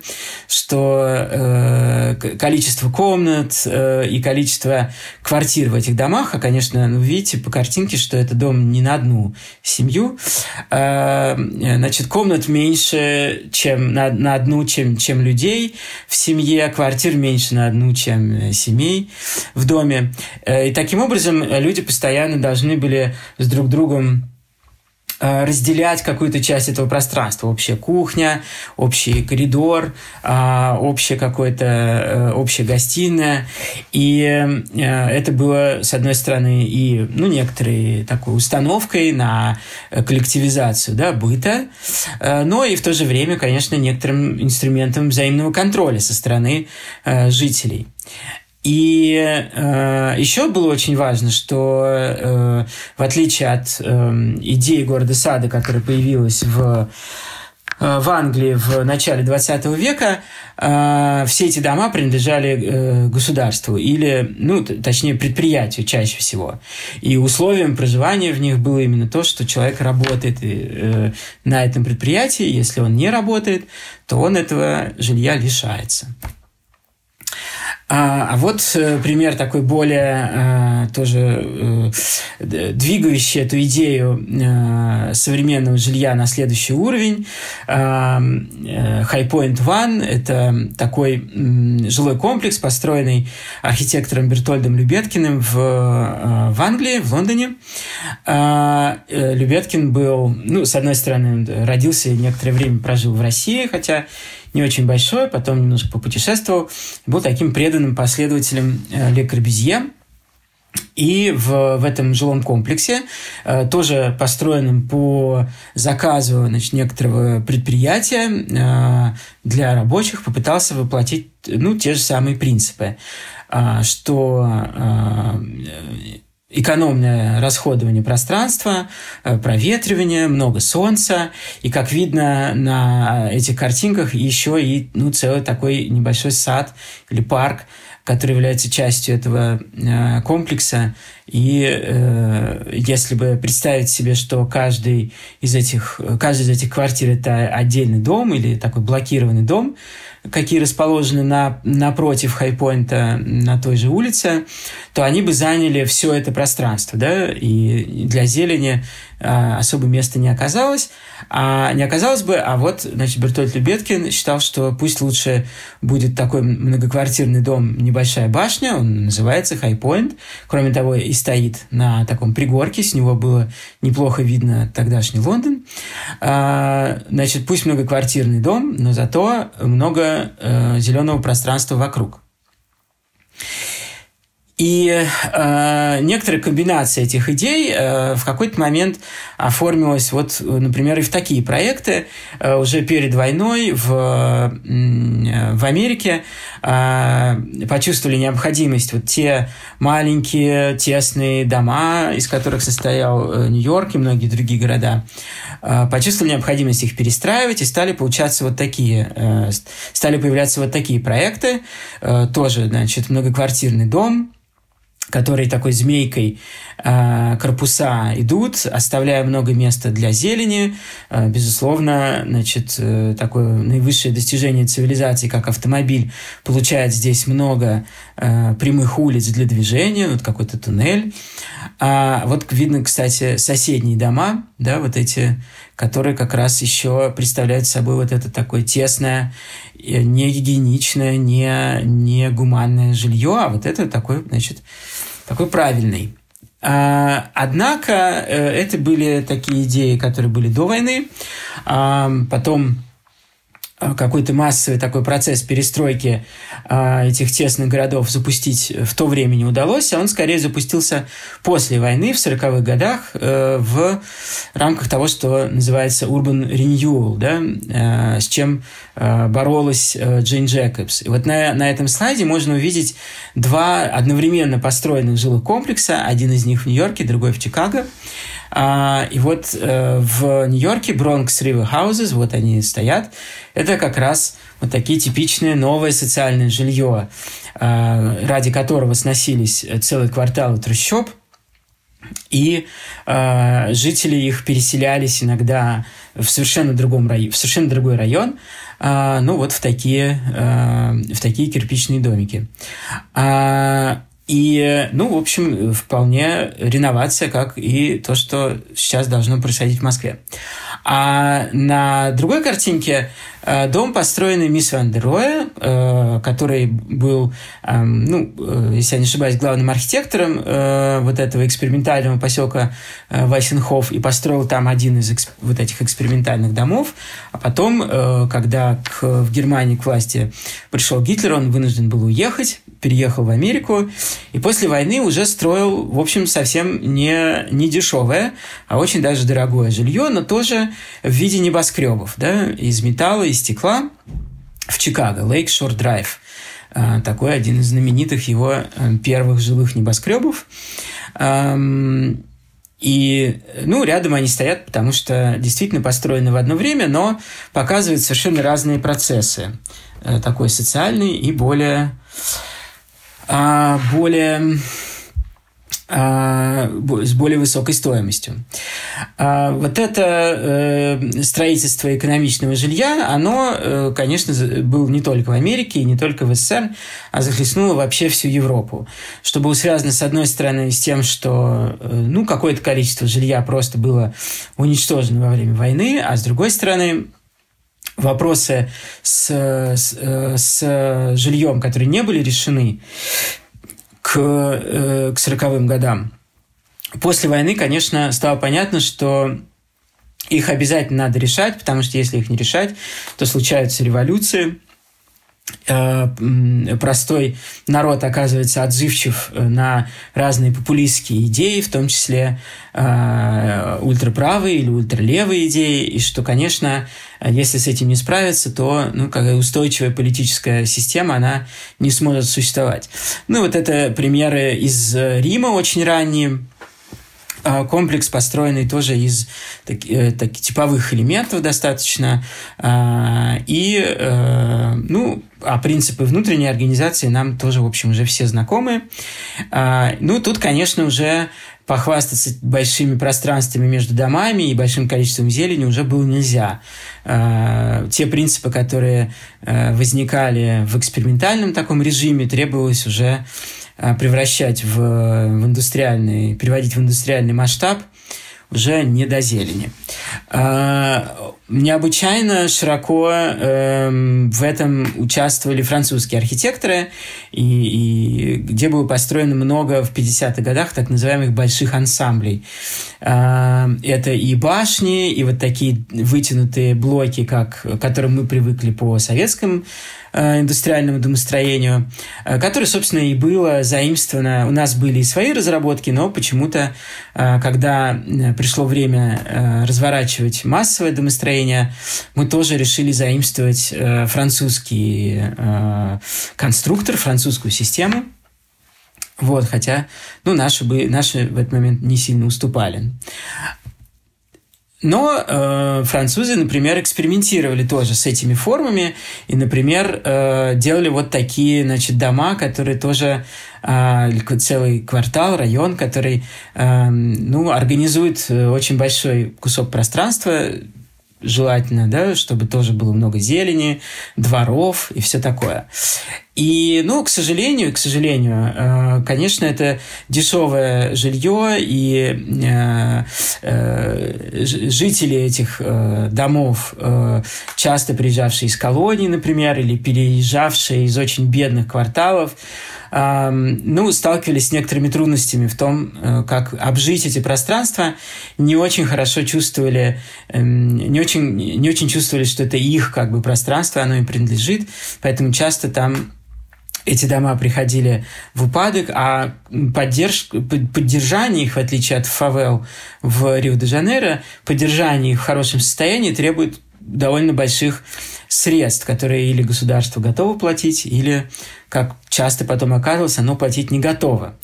что э, количество комнат э, и количество квартир в этих домах, а, конечно, ну, видите по картинке, что это дом не на одну семью, э, значит, комнат меньше, чем на, на одну, чем, чем людей, людей в семье, квартир меньше на одну, чем э, семей в доме. Э, и таким образом э, люди постоянно должны были с друг другом разделять какую-то часть этого пространства. Общая кухня, общий коридор, общая какая-то общая гостиная. И это было, с одной стороны, и ну, некоторой такой установкой на коллективизацию да, быта, но и в то же время, конечно, некоторым инструментом взаимного контроля со стороны жителей. И э, еще было очень важно, что э, в отличие от э, идеи города Сада, которая появилась в э, в Англии в начале 20 века э, все эти дома принадлежали э, государству или, ну, точнее, предприятию чаще всего. И условием проживания в них было именно то, что человек работает э, на этом предприятии. Если он не работает, то он этого жилья лишается. А, а вот э, пример такой более э, тоже э, двигающий эту идею современного жилья на следующий уровень. High Point One – это такой жилой комплекс, построенный архитектором Бертольдом Любеткиным в, в Англии, в Лондоне. Любеткин был, ну, с одной стороны, родился и некоторое время прожил в России, хотя не очень большой, потом немножко попутешествовал, был таким преданным последователем э, Ле Корбюзье. И в, в этом жилом комплексе, э, тоже построенном по заказу значит, некоторого предприятия, э, для рабочих попытался воплотить ну, те же самые принципы, э, что э, экономное расходование пространства, э, проветривание, много солнца. И, как видно на этих картинках, еще и ну, целый такой небольшой сад или парк, который является частью этого э, комплекса. И э, если бы представить себе, что каждый из этих, каждый из этих квартир – это отдельный дом или такой блокированный дом, какие расположены на, напротив хайпоинта на той же улице, то они бы заняли все это пространство, да, и для зелени а, особо места не оказалось, а не оказалось бы, а вот, значит, Бертольд Любеткин считал, что пусть лучше будет такой многоквартирный дом, небольшая башня, он называется Хайпоинт, кроме того, и стоит на таком пригорке, с него было неплохо видно тогдашний Лондон, а, значит, пусть многоквартирный дом, но зато много э, зеленого пространства вокруг. И э, некоторая комбинация этих идей э, в какой-то момент оформилась, вот, например, и в такие проекты. Э, уже перед войной в, э, в Америке э, почувствовали необходимость вот те маленькие тесные дома, из которых состоял э, Нью-Йорк и многие другие города, э, почувствовали необходимость их перестраивать и стали получаться вот такие, э, стали появляться вот такие проекты. Э, тоже, значит, многоквартирный дом, которые такой змейкой э, корпуса идут, оставляя много места для зелени. Э, безусловно, значит, э, такое наивысшее достижение цивилизации, как автомобиль, получает здесь много э, прямых улиц для движения, вот какой-то туннель. А вот видно, кстати, соседние дома, да, вот эти, которые как раз еще представляют собой вот это такое тесное, э, не гигиеничное, не, не гуманное жилье, а вот это такой, значит, такой правильный. А, однако э, это были такие идеи, которые были до войны. А, потом какой-то массовый такой процесс перестройки э, этих тесных городов запустить в то время не удалось, а он скорее запустился после войны, в 40-х годах, э, в рамках того, что называется urban renewal, да, э, с чем э, боролась э, Джейн Джекобс. И вот на, на этом слайде можно увидеть два одновременно построенных жилых комплекса, один из них в Нью-Йорке, другой в Чикаго. А, и вот э, в Нью-Йорке Бронкс River Houses, вот они стоят, это как раз вот такие типичные новое социальное жилье, э, ради которого сносились целые кварталы трущоб, и э, жители их переселялись иногда в совершенно другом районе, в совершенно другой район, э, ну вот в такие, э, в такие кирпичные домики. А, и, ну, в общем, вполне реновация, как и то, что сейчас должно происходить в Москве. А на другой картинке дом, построенный мисс Ван Роя, э, который был, эм, ну, э, если я не ошибаюсь, главным архитектором вот этого экспериментального поселка Вайсенхоф и построил там один из вот этих экспериментальных домов. А потом, когда в Германии к власти пришел Гитлер, он вынужден был уехать, переехал в Америку, и после войны уже строил, в общем, совсем не, не дешевое, а очень даже дорогое жилье, но тоже в виде небоскребов, да, из металла и стекла в Чикаго, Лейк Шор Драйв. Такой один из знаменитых его э, первых жилых небоскребов. И, ну, рядом они стоят, потому что действительно построены в одно время, но показывают совершенно разные процессы. Э, такой социальный и более а, более с более высокой стоимостью. А, вот это э, строительство экономичного жилья, оно, э, конечно, было не только в Америке и не только в СССР, а захлестнуло вообще всю Европу. Что было связано, с одной стороны, с тем, что э, ну, какое-то количество жилья просто было уничтожено во время войны, а с другой стороны, вопросы с, с, с жильем, которые не были решены к, э, к 40-м годам. После войны, конечно, стало понятно, что их обязательно надо решать, потому что если их не решать, то случаются революции – простой народ оказывается отзывчив э, на разные популистские идеи, в том числе э, ультраправые или ультралевые идеи, и что, конечно, если с этим не справиться, то ну, как устойчивая политическая система, она не сможет существовать. Ну, вот это примеры из Рима очень ранние, комплекс, построенный тоже из так, э, так, типовых элементов достаточно. А, и, э, ну, а принципы внутренней организации нам тоже, в общем, уже все знакомы. А, ну, тут, конечно, уже похвастаться большими пространствами между домами и большим количеством зелени уже было нельзя. Те принципы, которые э, возникали в экспериментальном таком режиме, требовалось уже а, превращать в, в индустриальный, переводить в индустриальный масштаб уже не до зелени. Необычайно широко э, в этом участвовали французские архитекторы, и, и где было построено много в 50-х годах так называемых больших ансамблей. Э, это и башни, и вот такие вытянутые блоки, как, к которым мы привыкли по советским Э, индустриальному домостроению, э, которое, собственно, и было заимствовано. У нас были и свои разработки, но почему-то, э, когда пришло время разворачивать массовое домостроение, мы тоже решили заимствовать французский конструктор, французскую систему. Вот, хотя, ну, наши, бы, наши в этот момент не сильно уступали. Но э, французы, например, экспериментировали тоже с этими формами и, например, э, делали вот такие, значит, дома, которые тоже э, целый квартал, район, который, э, ну, организует э, очень большой кусок пространства, желательно, да, чтобы тоже было много зелени, дворов и все такое. И, ну, к сожалению, к сожалению, э, конечно, это дешевое жилье, и э, э, жители этих домов, часто приезжавшие из колоний, например, или переезжавшие из очень бедных кварталов, ну, сталкивались с некоторыми трудностями в том, как обжить эти пространства, не очень хорошо чувствовали, эм, не очень, не очень чувствовали, что это их как бы пространство, оно им принадлежит, поэтому часто там эти дома приходили в упадок, а поддерж... поддержание их, в отличие от фавел в Рио-де-Жанейро, поддержание их в хорошем состоянии требует довольно больших средств, которые или государство готово платить, или как часто потом оказывалось, оно платить не готово.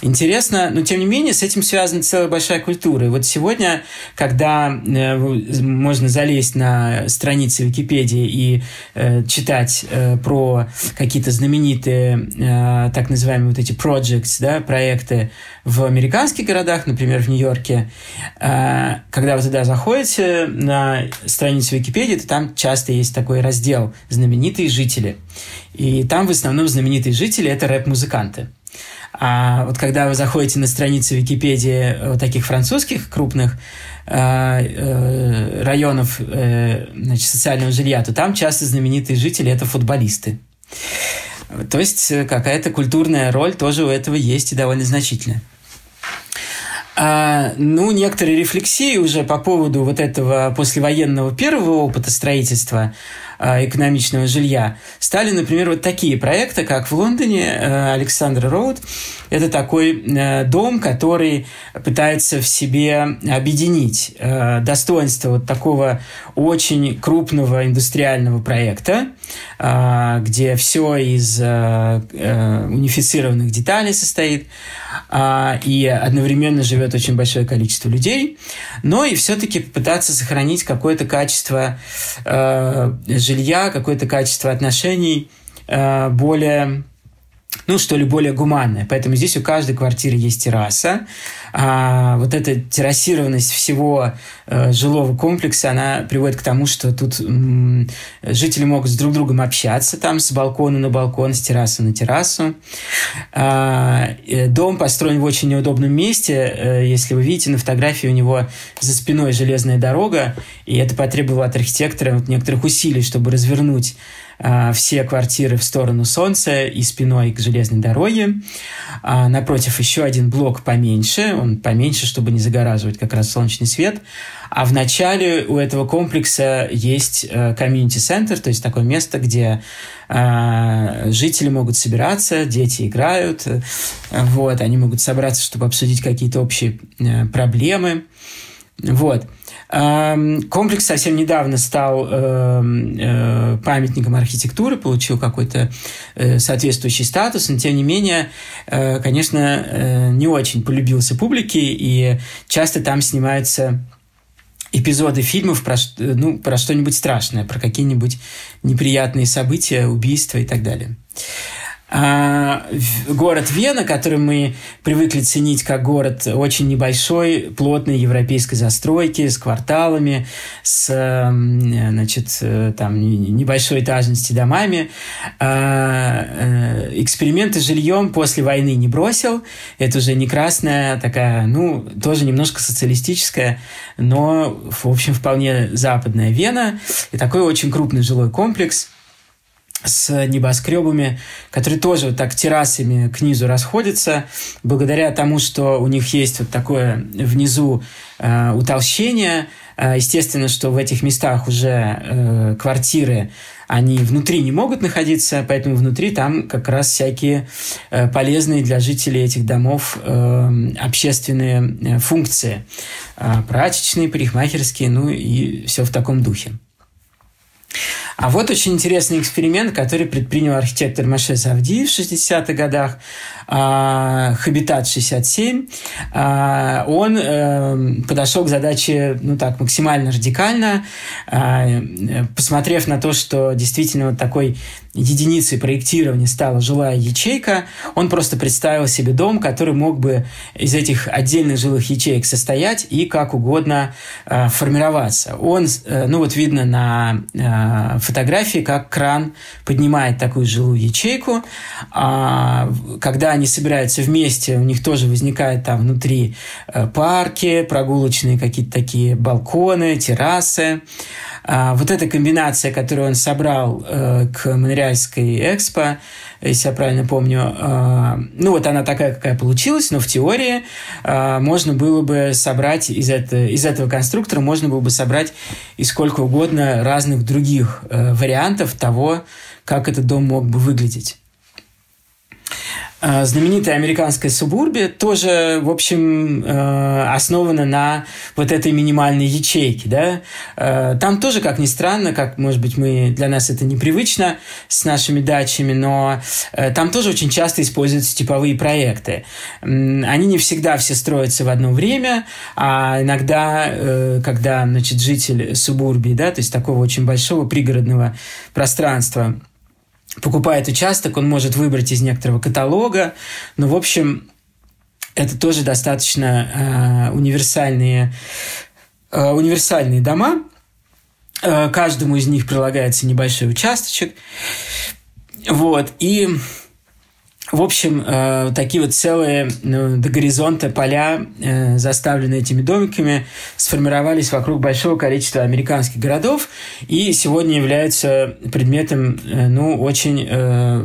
Интересно, но тем не менее с этим связана целая большая культура. И вот сегодня, когда э, можно залезть на страницы Википедии и э, читать э, про какие-то знаменитые э, так называемые вот эти projects, да, проекты в американских городах, например, в Нью-Йорке, э, когда вы туда заходите на страницу Википедии, то там часто есть такой раздел «Знаменитые жители». И там в основном знаменитые жители – это рэп-музыканты. А вот когда вы заходите на страницы Википедии э, вот таких французских крупных э, э, районов э, значит, социального жилья, то там часто знаменитые жители – это футболисты. То есть э, какая-то культурная роль тоже у этого есть и довольно значительная. А, ну, некоторые рефлексии уже по поводу вот этого послевоенного первого опыта строительства экономичного жилья стали, например, вот такие проекты, как в Лондоне э, Александр Роуд. Это такой э, дом, который пытается в себе объединить э, достоинство вот такого очень крупного индустриального проекта, а, где все из унифицированных деталей состоит, а, и одновременно живет очень большое количество людей, но и все-таки пытаться сохранить какое-то качество жилья, какое-то качество отношений э, более ну, что ли, более гуманное. Поэтому здесь у каждой квартиры есть терраса. А вот эта террасированность всего э, жилого комплекса, она приводит к тому, что тут м, жители могут с друг другом общаться там с балкона на балкон, с террасы на террасу. А, э, дом построен в очень неудобном месте. Э, если вы видите на фотографии, у него за спиной железная дорога, и это потребовало от архитектора вот некоторых усилий, чтобы развернуть а, все квартиры в сторону солнца и спиной к железной дороге. А, напротив еще один блок поменьше, он поменьше, чтобы не загораживать как раз солнечный свет. А в начале у этого комплекса есть комьюнити-центр, то есть такое место, где а, жители могут собираться, дети играют, вот, они могут собраться, чтобы обсудить какие-то общие э, проблемы. Вот. Комплекс совсем недавно стал эм, э, памятником архитектуры, получил какой-то э, соответствующий статус, но тем не менее, э, конечно, не очень полюбился публике, и часто там снимаются эпизоды фильмов про, ну, про что-нибудь страшное, про какие-нибудь неприятные события, убийства и так далее. А, город Вена, который мы привыкли ценить как город очень небольшой, плотной европейской застройки, с кварталами, с значит, э, там, небольшой этажности домами. А, э, эксперименты с жильем после войны не бросил. Это уже не красная, такая, ну, тоже немножко социалистическая, но, в общем, вполне западная Вена. И такой очень крупный жилой комплекс – с небоскребами, которые тоже вот так террасами к низу расходятся, благодаря тому, что у них есть вот такое внизу э, утолщение. Э, естественно, что в этих местах уже э, квартиры, они внутри не могут находиться, поэтому внутри там как раз всякие э, полезные для жителей этих домов э, общественные э, функции. Э, прачечные, парикмахерские, ну и все в таком духе. А вот очень интересный эксперимент, который предпринял архитектор Маше Савди в 60-х годах, Хабитат 67. А, он э, подошел к задаче, ну так, максимально радикально, а, посмотрев на то, что действительно вот такой единицей проектирования стала жилая ячейка, он просто представил себе дом, который мог бы из этих отдельных жилых ячеек состоять и как угодно формироваться. Он, э, ну вот видно на фотографии, как кран поднимает такую жилую ячейку. А, когда они собираются вместе, у них тоже возникает там внутри э, парки, прогулочные какие-то такие балконы, террасы. А, вот эта комбинация, которую он собрал э, к Монреальской экспо, если я правильно помню, э, ну вот она такая, какая получилась, но в теории можно было бы собрать из, это, из этого конструктора, можно было бы собрать и сколько угодно разных других вариантов того, как этот дом мог бы выглядеть. Э, знаменитая американская субурбия тоже, в общем, э, основана на вот этой минимальной ячейке. Да? Э, там тоже, как ни странно, как, может быть, мы, для нас это непривычно с нашими дачами, но там тоже очень часто используются типовые проекты. Они не всегда все строятся в одно время, а иногда, когда значит, житель субурбии, да, то есть такого очень большого пригородного пространства, покупает участок, он может выбрать из некоторого каталога. Но, в общем, это тоже достаточно э, универсальные, э, универсальные дома. Э, каждому из них прилагается небольшой участочек. Вот. И в общем, э, такие вот целые ну, до горизонта поля, э, заставленные этими домиками, сформировались вокруг большого количества американских городов и сегодня являются предметом э, ну, очень э,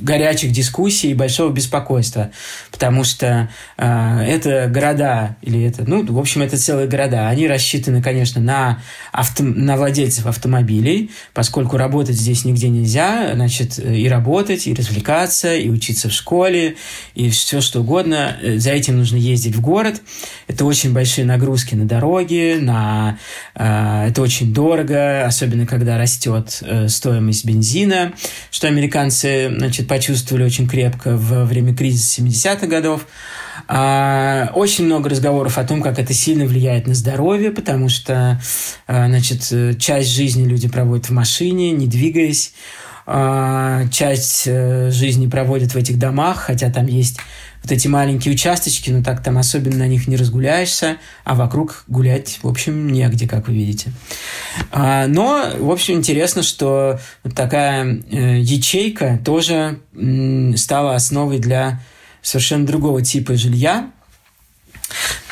горячих дискуссий и большого беспокойства, потому что э, это города, или это, ну, в общем, это целые города, они рассчитаны, конечно, на, авто, на владельцев автомобилей, поскольку работать здесь нигде нельзя, значит, и работать, и развлекаться, и учиться в школе и все что угодно. Э, за этим нужно ездить в город. Это очень большие нагрузки на дороги, на, э, это очень дорого, особенно когда растет э, стоимость бензина, что американцы значит, почувствовали очень крепко во время кризиса 70-х годов. А, очень много разговоров о том, как это сильно влияет на здоровье, потому что значит, часть жизни люди проводят в машине, не двигаясь. А, часть э, жизни проводят в этих домах, хотя там есть вот эти маленькие участочки, но так там особенно на них не разгуляешься, а вокруг гулять, в общем, негде, как вы видите. А, но, в общем, интересно, что такая э, ячейка тоже стала основой для совершенно другого типа жилья,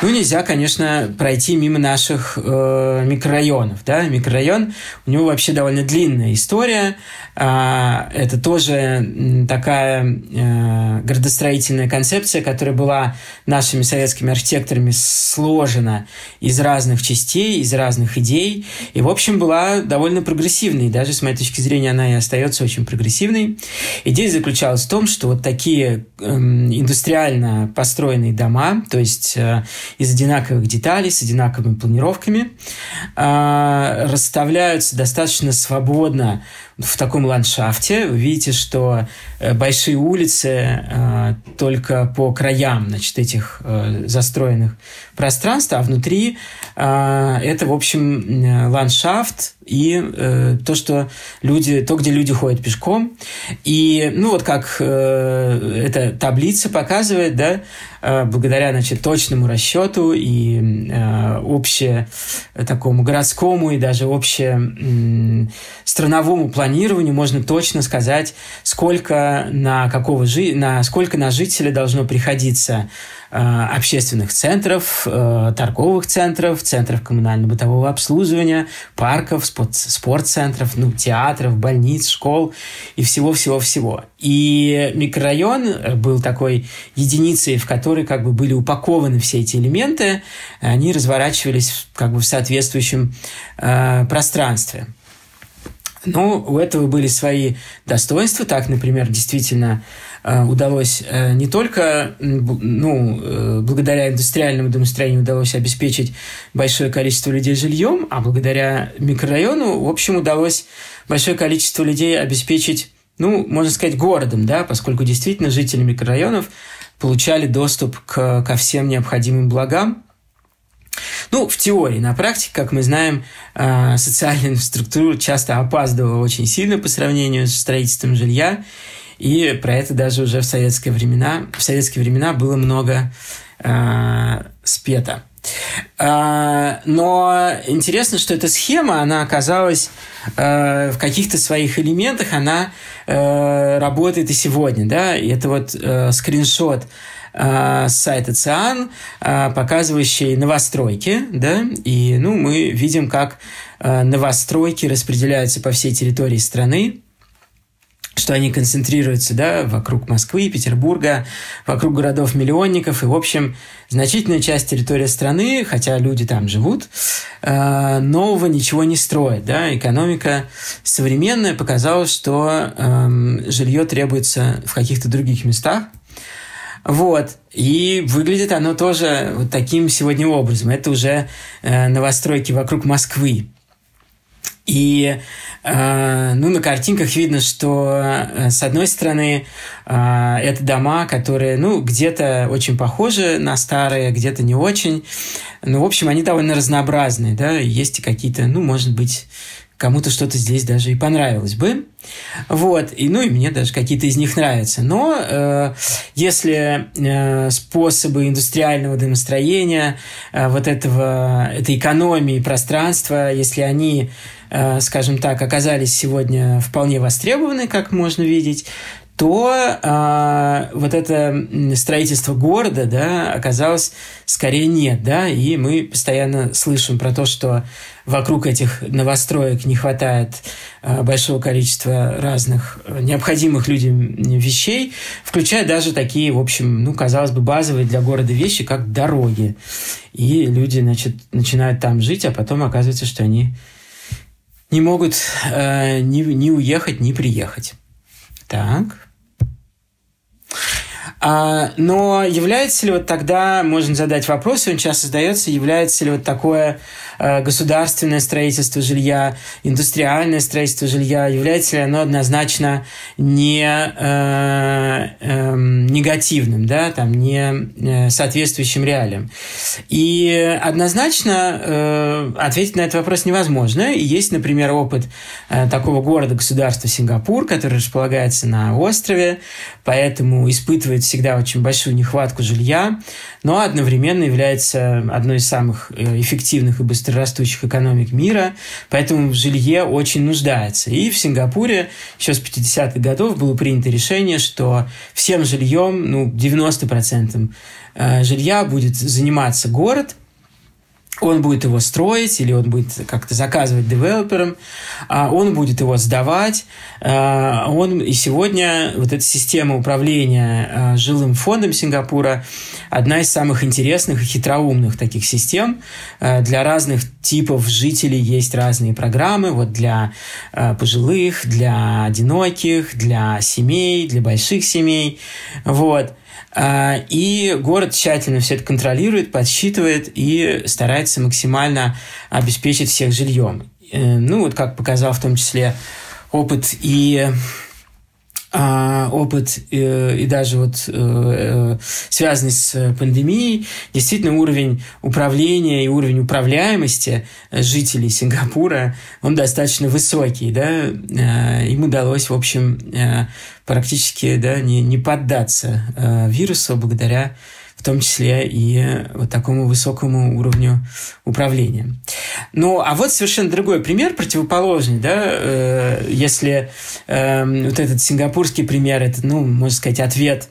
ну, нельзя, конечно, пройти мимо наших э, микрорайонов. Да? Микрорайон, у него вообще довольно длинная история. А, это тоже такая э, градостроительная концепция, которая была нашими советскими архитекторами сложена из разных частей, из разных идей. И, в общем, была довольно прогрессивной. Даже с моей точки зрения она и остается очень прогрессивной. Идея заключалась в том, что вот такие эм, индустриально построенные дома, то есть э, из одинаковых деталей, с одинаковыми планировками, э, расставляются достаточно свободно в таком ландшафте. Вы видите, что э, большие улицы э, только по краям значит, этих э, застроенных пространств, а внутри это, в общем, ландшафт и то, что люди, то, где люди ходят пешком. И, ну, вот как эта таблица показывает, да, благодаря, значит, точному расчету и э, такому городскому и даже обще страновому планированию можно точно сказать, сколько на какого жи на сколько на жителя должно приходиться Э, общественных центров, э, торговых центров, центров коммунально-бытового обслуживания, парков, спортцентров, ну, театров, больниц, школ и всего-всего-всего. И микрорайон был такой единицей, в которой как бы были упакованы все эти элементы, они разворачивались как бы в соответствующем э, пространстве. Ну, у этого были свои достоинства. Так, например, действительно Э, удалось э, не только, ну, э, благодаря индустриальному домостроению удалось обеспечить большое количество людей жильем, а благодаря микрорайону, в общем, удалось большое количество людей обеспечить, ну, можно сказать, городом, да, поскольку действительно жители микрорайонов получали доступ к, ко всем необходимым благам, ну, в теории, на практике, как мы знаем, социальная инфраструктура часто опаздывала очень сильно по сравнению с строительством жилья, и про это даже уже в советские времена, в советские времена было много э, спето. А, но интересно, что эта схема, она оказалась э, в каких-то своих элементах, она э, работает и сегодня, да, и это вот э, скриншот с сайта ЦИАН, показывающий новостройки, да, и, ну, мы видим, как новостройки распределяются по всей территории страны, что они концентрируются да, вокруг Москвы, Петербурга, вокруг городов-миллионников. И, в общем, значительная часть территории страны, хотя люди там живут, э, нового ничего не строят. Да? Экономика современная показала, что э, жилье требуется в каких-то других местах. Вот. И выглядит оно тоже вот таким сегодня образом. Это уже э, новостройки вокруг Москвы. И э, ну, на картинках видно, что э, с одной стороны э, это дома, которые ну, где-то очень похожи на старые, где-то не очень. Но, в общем, они довольно разнообразные. Да? Есть какие-то, ну, может быть, кому-то что-то здесь даже и понравилось бы. Вот, и, ну и мне даже какие-то из них нравятся. Но э, если э, способы индустриального домостроения, э, вот этого, этой экономии пространства, если они Э, скажем так, оказались сегодня вполне востребованы, как можно видеть, то э, вот это строительство города, да, оказалось скорее нет, да, и мы постоянно слышим про то, что вокруг этих новостроек не хватает э, большого количества разных э, необходимых людям вещей, включая даже такие, в общем, ну, казалось бы, базовые для города вещи, как дороги. И люди, значит, начинают там жить, а потом оказывается, что они не могут э, ни, ни уехать, ни приехать. Так. А, но является ли вот тогда, можно задать вопрос, и он часто задается, является ли вот такое государственное строительство жилья, индустриальное строительство жилья, является ли оно однозначно не э, э, негативным, да, там, не э, соответствующим реалиям? И однозначно э, ответить на этот вопрос невозможно. И есть, например, опыт э, такого города-государства Сингапур, который располагается на острове, поэтому испытывает всегда очень большую нехватку жилья, но одновременно является одной из самых э, эффективных и быстрорастущих экономик мира, поэтому в жилье очень нуждается. И в Сингапуре еще с 50-х годов было принято решение, что всем жильем, ну, 90% э, жилья будет заниматься город – он будет его строить или он будет как-то заказывать девелоперам, а он будет его сдавать. А, он, и сегодня вот эта система управления а, жилым фондом Сингапура одна из самых интересных и хитроумных таких систем. Для разных типов жителей есть разные программы. Вот для пожилых, для одиноких, для семей, для больших семей. Вот. А, и город тщательно все это контролирует, подсчитывает и старается максимально обеспечить всех жильем. Э, ну, вот как показал в том числе опыт и а, опыт э, и даже вот э, э, связанный с пандемией, действительно уровень управления и уровень управляемости жителей Сингапура, он достаточно высокий, да, им удалось, в общем, практически, да, не, не поддаться вирусу благодаря в том числе и вот такому высокому уровню управления. Ну, а вот совершенно другой пример, противоположный, да, э, если э, вот этот сингапурский пример, это, ну, можно сказать, ответ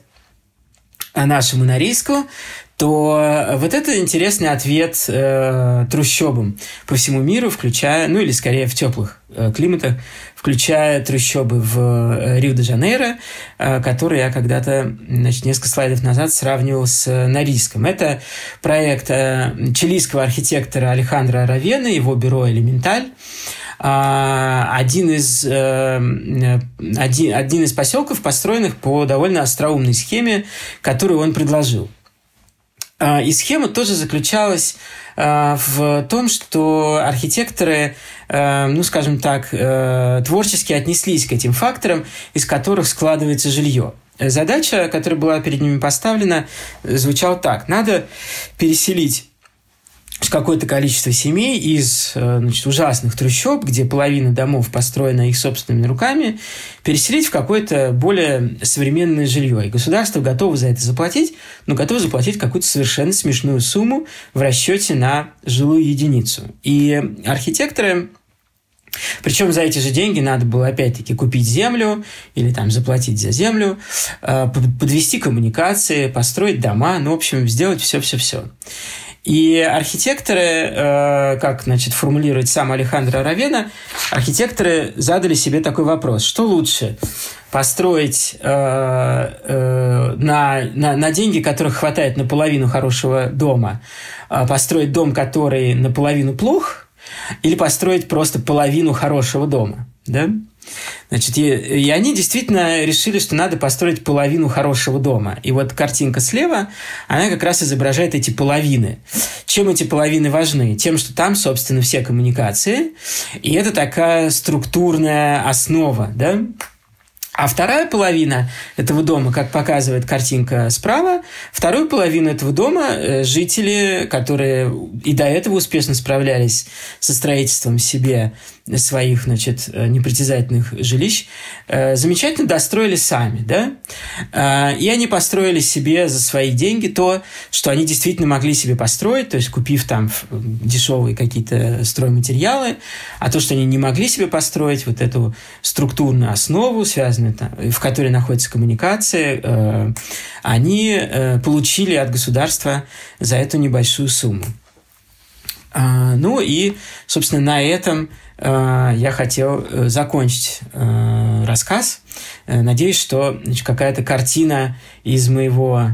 нашему Норильску, то вот это интересный ответ э, трущобам по всему миру, включая, ну или скорее в теплых э, климатах, включая трущобы в э, Рио-де-Жанейро, э, которые я когда-то, значит, несколько слайдов назад сравнивал с Норильском. Это проект э, чилийского архитектора Алехандро Равена, его бюро «Элементаль». А, один из, один, один из поселков, построенных по довольно остроумной схеме, которую он предложил – и схема тоже заключалась а, в том, что архитекторы, а, ну, скажем так, э, творчески отнеслись к этим факторам, из которых складывается жилье. Задача, которая была перед ними поставлена, звучала так. Надо переселить какое-то количество семей из э, значит, ужасных трущоб, где половина домов построена их собственными руками, переселить в какое-то более современное жилье. И государство готово за это заплатить, но готово заплатить какую-то совершенно смешную сумму в расчете на жилую единицу. И архитекторы причем за эти же деньги надо было опять-таки купить землю или там заплатить за землю, э, подвести коммуникации, построить дома, ну, в общем, сделать все-все-все. И архитекторы, э, как значит, формулирует сам Алехандро Равена, архитекторы задали себе такой вопрос. Что лучше? Построить э, э, на, на, на деньги, которых хватает на половину хорошего дома, э, построить дом, который наполовину плох, или построить просто половину хорошего дома? Да? Значит, и, и они действительно решили, что надо построить половину хорошего дома. И вот картинка слева, она как раз изображает эти половины. Чем эти половины важны? Тем, что там, собственно, все коммуникации, и это такая структурная основа, да? А вторая половина этого дома, как показывает картинка справа, вторую половину этого дома э, жители, которые и до этого успешно справлялись со строительством себе своих, значит, э, непритязательных жилищ, э, замечательно достроили сами, да, э, и они построили себе за свои деньги то, что они действительно могли себе построить, то есть купив там дешевые какие-то стройматериалы, а то, что они не могли себе построить, вот эту структурную основу, связанную, там, в которой находится коммуникация, они получили от государства за эту небольшую сумму. Ну и, собственно, на этом я хотел э, закончить э, рассказ. Надеюсь, что какая-то картина из моего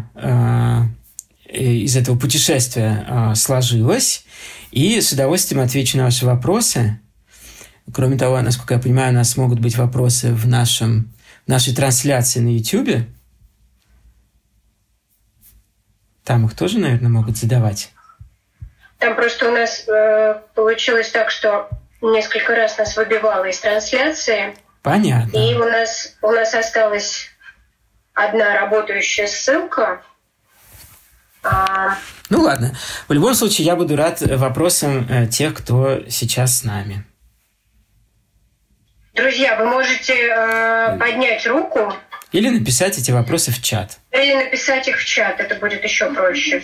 из этого путешествия сложилась. И с удовольствием отвечу на ваши вопросы. Кроме того, насколько я понимаю, у нас могут быть вопросы в, нашем, в нашей трансляции на YouTube. Там их тоже, наверное, могут задавать. Там просто у нас э, получилось так, что несколько раз нас выбивало из трансляции. Понятно. И у нас, у нас осталась одна работающая ссылка. А... Ну ладно. В любом случае, я буду рад вопросам э, тех, кто сейчас с нами. Друзья, вы можете э, поднять руку. Или написать эти вопросы в чат. Или написать их в чат, это будет еще проще.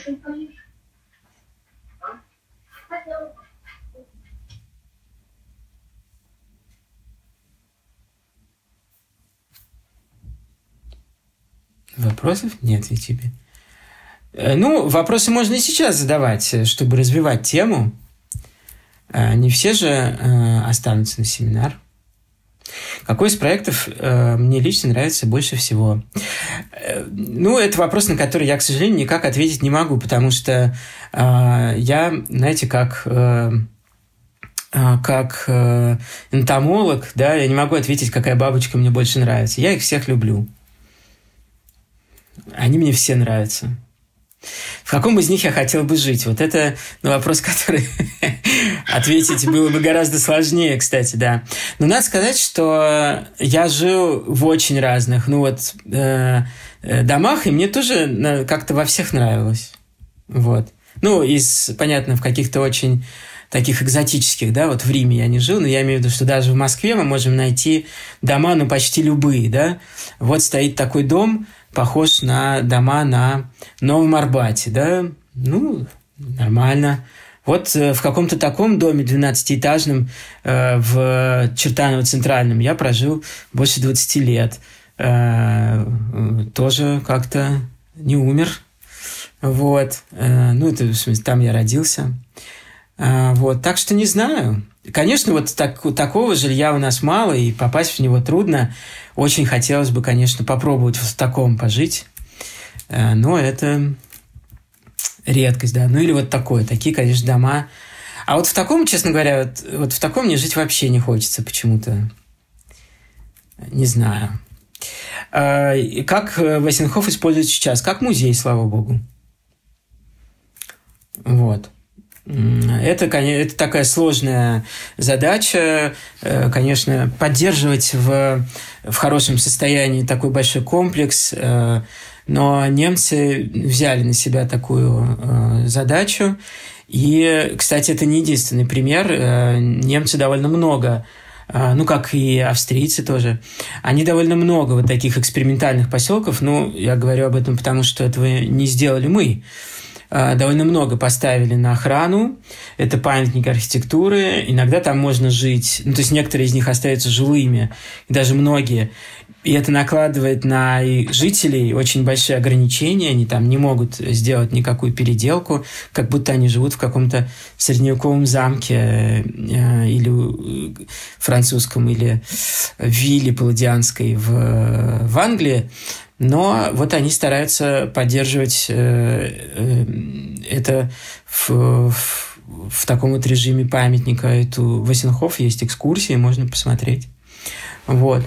Вопросов нет в тебе. Э, ну, вопросы можно и сейчас задавать, э, чтобы развивать тему. Э, не все же останутся на семинар. Какой из проектов мне лично нравится больше всего? Ну, это вопрос, на который я, к сожалению, никак ответить не могу, потому что я, знаете, как как энтомолог, да, я не могу ответить, какая бабочка мне больше нравится. Я их всех люблю. Они мне все нравятся. В каком из них я хотел бы жить? Вот это ну, вопрос, который ответить было бы гораздо сложнее, кстати, да. Но надо сказать, что я жил в очень разных, ну вот, э, э домах, и мне тоже как-то во всех нравилось. Вот. Ну, из, понятно, в каких-то очень таких экзотических, да, вот в Риме я не жил, но я имею в виду, что даже в Москве мы можем найти дома, ну, почти любые, да. Вот стоит такой дом, похож на дома на Новом Арбате, да? Ну, нормально. Вот э, в каком-то таком доме 12-этажном э, в Чертаново-Центральном я прожил больше 20 лет. Э, тоже как-то не умер. Вот. Ну, это, в смысле, там я родился. Вот. Так что не знаю. Конечно, вот так, такого жилья у нас мало, и попасть в него трудно. Очень хотелось бы, конечно, попробовать в таком пожить, э, но это редкость, да. Ну или вот такое, такие, конечно, дома. А вот в таком, честно говоря, вот, вот в таком мне жить вообще не хочется почему-то. Не знаю. А, как Васенхоф использует сейчас? Как музей, слава богу. Вот. Это, это такая сложная задача, э, конечно, поддерживать в, в хорошем состоянии такой большой комплекс, э, но немцы взяли на себя такую э, задачу, И, кстати, это не единственный пример. Немцы довольно много ну, как и австрийцы тоже, они довольно много вот таких экспериментальных поселков, ну, я говорю об этом потому, что этого не сделали мы, довольно много поставили на охрану. Это памятники архитектуры. Иногда там можно жить. Ну, то есть некоторые из них остаются жилыми, и даже многие. И это накладывает на жителей очень большие ограничения. Они там не могут сделать никакую переделку, как будто они живут в каком-то средневековом замке э, или французском, или вилле паладианской в, в Англии. Но вот они стараются поддерживать э, э, это в, в, в таком вот режиме памятника. Эту Васенхоф есть экскурсии, можно посмотреть. Вот.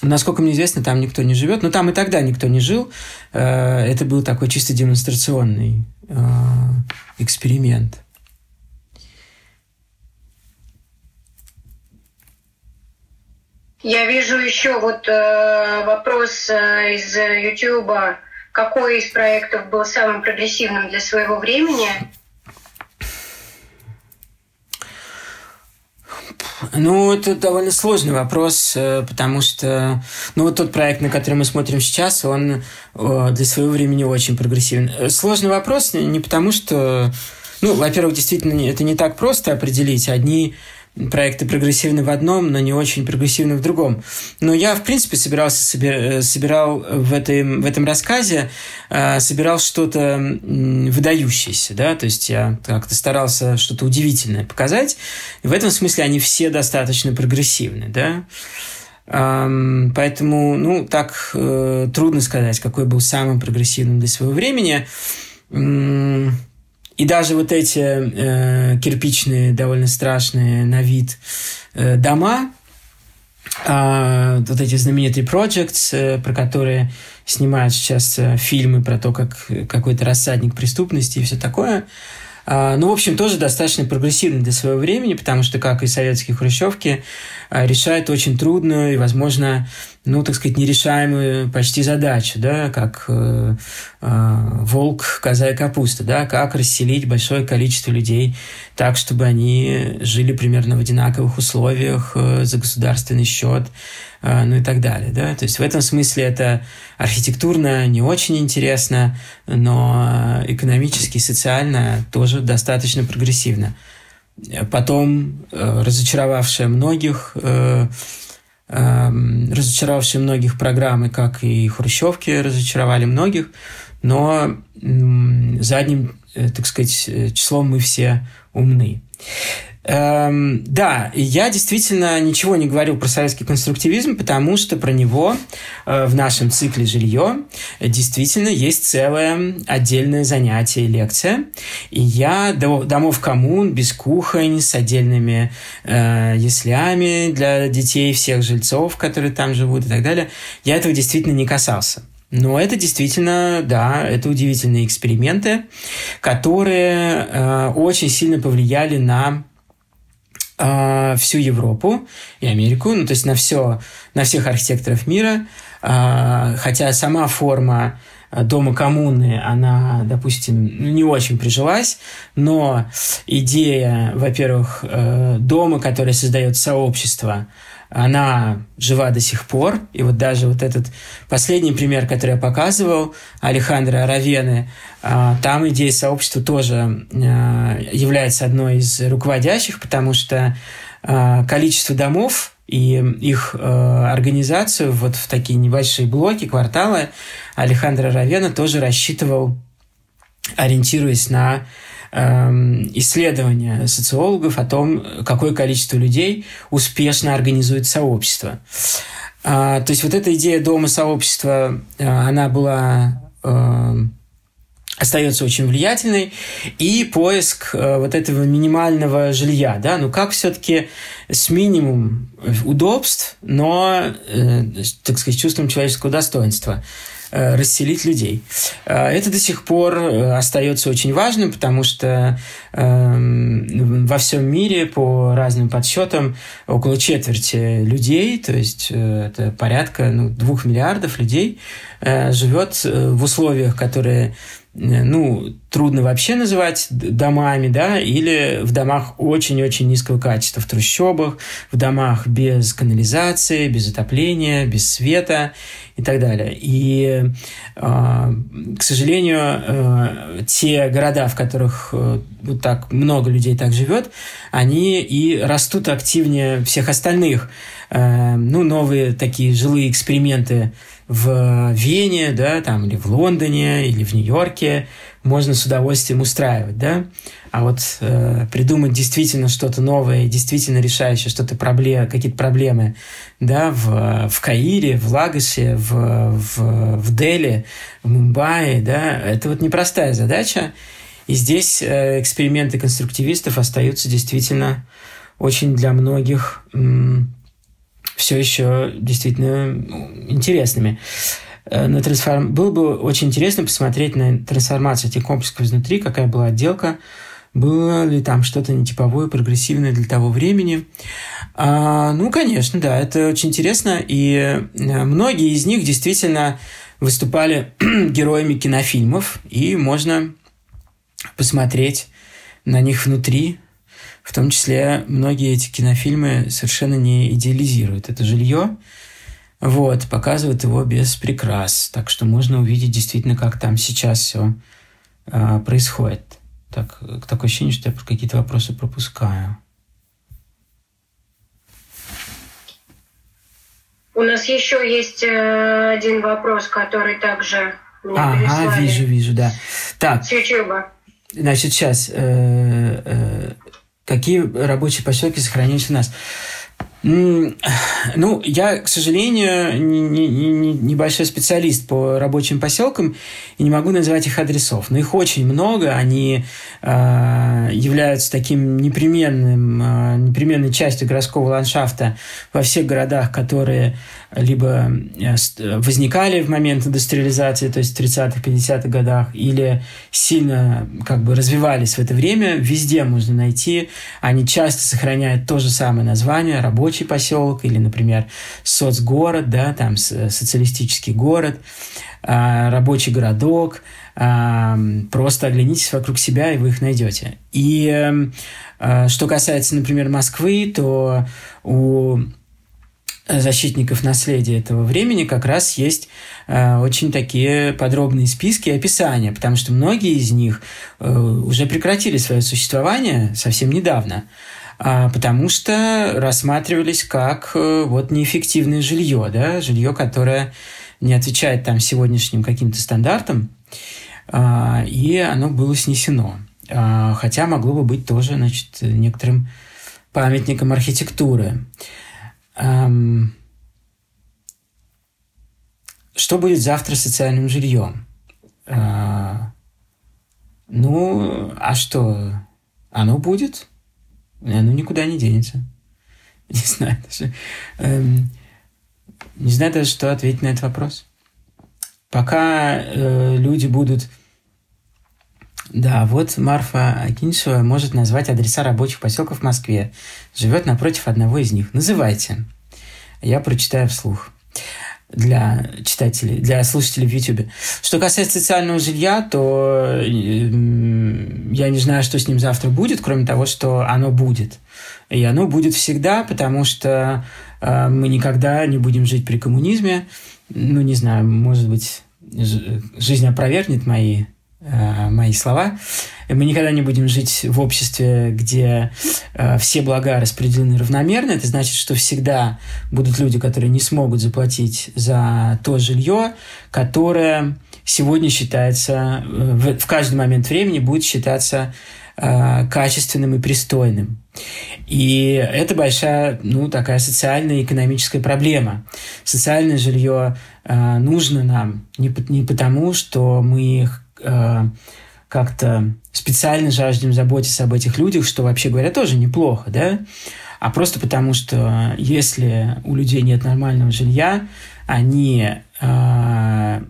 Насколько мне известно, там никто не живет. Но там и тогда никто не жил. Э, это был такой чисто демонстрационный эксперимент. Я вижу еще вот э, вопрос э, из YouTube. Какой из проектов был самым прогрессивным для своего времени? Ну, это довольно сложный вопрос, э, потому что, ну, вот тот проект, на который мы смотрим сейчас, он э, для своего времени очень прогрессивен. Э, сложный вопрос не потому, что, ну, во-первых, действительно, это не так просто определить. Одни проекты прогрессивны в одном, но не очень прогрессивны в другом. Но я, в принципе, собирался, собирал в, этой, в этом рассказе, э, собирал что-то выдающееся, да, то есть я как-то старался что-то удивительное показать. И в этом смысле они все достаточно прогрессивны, да. Поэтому, ну, так э, трудно сказать, какой был самым прогрессивным для своего времени. И даже вот эти э, кирпичные, довольно страшные на вид э, дома, э, вот эти знаменитые projects, э, про которые снимают сейчас э, фильмы про то, как какой-то рассадник преступности и все такое, э, ну, в общем, тоже достаточно прогрессивный для своего времени, потому что, как и советские хрущевки, решает очень трудную и, возможно, ну, так сказать, нерешаемую почти задачу, да, как э, э, волк, коза и капуста, да, как расселить большое количество людей так, чтобы они жили примерно в одинаковых условиях э, за государственный счет, э, ну и так далее, да. То есть в этом смысле это архитектурно не очень интересно, но экономически и социально тоже достаточно прогрессивно. Потом, э, разочаровавшая многих, э, Эм, разочаровавшие многих программы, как и хрущевки разочаровали многих, но задним, э, так сказать, числом мы все умны. Эм, да, я действительно ничего не говорил про советский конструктивизм, потому что про него э, в нашем цикле «Жилье» действительно есть целое отдельное занятие, лекция. И я домов коммун, без кухонь, с отдельными э, яслями для детей всех жильцов, которые там живут и так далее, я этого действительно не касался. Но это действительно, да, это удивительные эксперименты, которые э, очень сильно повлияли на э, всю Европу и Америку, ну, то есть на, все, на всех архитекторов мира, э, хотя сама форма дома коммуны, она, допустим, не очень прижилась, но идея, во-первых, э, дома, который создает сообщество, она жива до сих пор. И вот даже вот этот последний пример, который я показывал, Алехандро Аравены, а, там идея сообщества тоже а, является одной из руководящих, потому что а, количество домов и их организацию вот в такие небольшие блоки, кварталы Алехандро Равена тоже рассчитывал, ориентируясь на исследования социологов о том, какое количество людей успешно организует сообщество. А, то есть вот эта идея дома сообщества, э, она была эм, остается очень влиятельной, и поиск э, вот этого минимального жилья, да, ну как все-таки с минимум удобств, но, э, так сказать, чувством человеческого достоинства. Э, расселить людей. Э, это до сих пор э, остается очень важным, потому что эм, во всем мире по разным подсчетам около четверти людей, то есть это порядка ну, двух миллиардов людей, живет в условиях, которые ну, трудно вообще называть домами, да, или в домах очень-очень низкого качества, в трущобах, в домах без канализации, без отопления, без света и так далее. И, а, к сожалению, э, те города, в которых э, вот так много людей так живет, они и растут активнее всех остальных. Э, ну, новые такие жилые эксперименты в Вене, да, там, или в Лондоне, или в Нью-Йорке можно с удовольствием устраивать, да. А вот э, придумать действительно что-то новое, действительно решающее что-то проблем, какие-то проблемы, да, в, в Каире, в Лагосе, в, в, в Дели, в Мумбаи, да, это вот непростая задача. И здесь э, эксперименты конструктивистов остаются действительно очень для многих м- все еще действительно ну, интересными. Э, на трансформ... Было бы очень интересно посмотреть на трансформацию этих комплексов изнутри, какая была отделка, было ли там что-то нетиповое, прогрессивное для того времени. А, ну, конечно, да, это очень интересно. И э, многие из них действительно выступали героями кинофильмов, и можно посмотреть на них внутри, в том числе многие эти кинофильмы совершенно не идеализируют это жилье, вот, показывают его без прикрас. Так что можно увидеть действительно, как там сейчас все а, происходит. Так, такое ощущение, что я какие-то вопросы пропускаю. У нас еще есть э, один вопрос, который также мне ага, прислали. вижу, вижу, да. Так. С YouTube. Значит, сейчас. Э, э, какие рабочие поселки сохранились у нас? Ну, я, к сожалению, не, не, не, небольшой специалист по рабочим поселкам и не могу назвать их адресов. Но их очень много, они э, являются таким непременным, э, непременной частью городского ландшафта во всех городах, которые либо э, возникали в момент индустриализации, то есть в 30-х, 50-х годах, или сильно как бы развивались в это время, везде можно найти. Они часто сохраняют то же самое название, рабочий поселок, или, например, соцгород, да, там социалистический город, а, рабочий городок. А, просто оглянитесь вокруг себя, и вы их найдете. И эм, а, что касается, например, Москвы, то у защитников наследия этого времени как раз есть э, очень такие подробные списки и описания, потому что многие из них э, уже прекратили свое существование совсем недавно, э, потому что рассматривались как э, вот неэффективное жилье, да, жилье, которое не отвечает там сегодняшним каким-то стандартам, э, и оно было снесено. Э, хотя могло бы быть тоже, значит, некоторым памятником архитектуры. Эм, что будет завтра с социальным жильем? Э, ну, а что? Оно будет? Оно никуда не денется. Не знаю даже. Эм, не знаю даже, что ответить на этот вопрос. Пока э, люди будут да, вот Марфа Акиншева может назвать адреса рабочих поселков в Москве. Живет напротив одного из них. Называйте. Я прочитаю вслух для читателей, для слушателей в YouTube. Что касается социального жилья, то я не знаю, что с ним завтра будет, кроме того, что оно будет. И оно будет всегда, потому что э, мы никогда не будем жить при коммунизме. Ну, не знаю, может быть, жизнь опровергнет мои Э, мои слова. Мы никогда не будем жить в обществе, где э, все блага распределены равномерно. Это значит, что всегда будут люди, которые не смогут заплатить за то жилье, которое сегодня считается, э, в, в каждый момент времени будет считаться э, качественным и пристойным. И это большая, ну, такая социальная и экономическая проблема. Социальное жилье э, нужно нам не, не потому, что мы э, как-то специально жаждем заботиться об этих людях, что, вообще говоря, тоже неплохо, да? А просто потому, что если у людей нет нормального жилья, они э,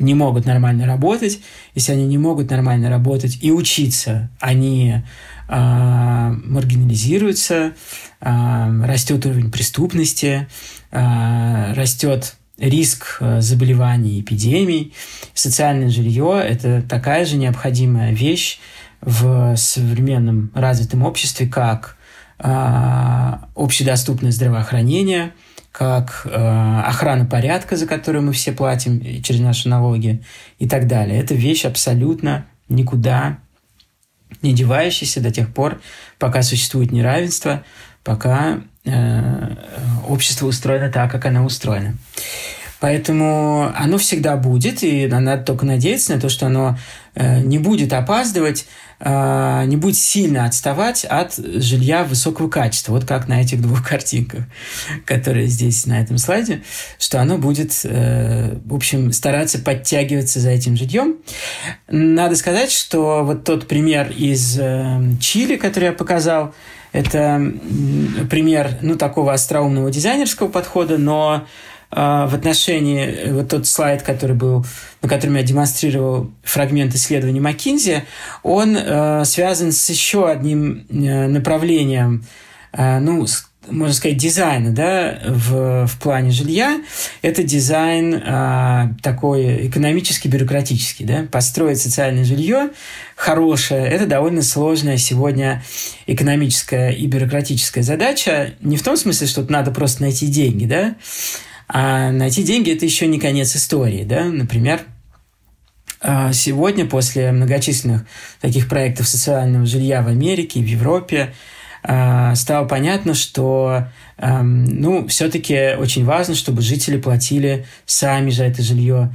не могут нормально работать. Если они не могут нормально работать и учиться, они э, маргинализируются, э, растет уровень преступности, э, растет риск э, заболеваний, эпидемий. Социальное жилье – это такая же необходимая вещь в современном развитом обществе, как а, общедоступное здравоохранение, как э, охрана порядка, за которую мы все платим через наши налоги и так далее. Это вещь абсолютно никуда не девающаяся до тех пор, пока существует неравенство, пока э, общество устроено так, как оно устроено. Поэтому оно всегда будет, и надо только надеяться на то, что оно э, не будет опаздывать, э, не будет сильно отставать от жилья высокого качества. Вот как на этих двух картинках, которые здесь на этом слайде, что оно будет, э, в общем, стараться подтягиваться за этим жильем. Надо сказать, что вот тот пример из Чили, который я показал, это пример, ну, такого остроумного дизайнерского подхода, но а, в отношении, э, вот тот слайд, который был, на котором я демонстрировал фрагмент исследования Маккинзи, он э, связан с еще одним э, направлением, э, ну, можно сказать, дизайна да, в, в плане жилья. Это дизайн э, такой экономически бюрократический. Да? Построить социальное жилье хорошее – это довольно сложная сегодня экономическая и бюрократическая задача. Не в том смысле, что надо просто найти деньги, да? А найти деньги – это еще не конец истории. Да? Например, а, сегодня после многочисленных таких проектов социального жилья в Америке, в Европе, а, стало понятно, что ну, все-таки очень важно, чтобы жители платили сами за это жилье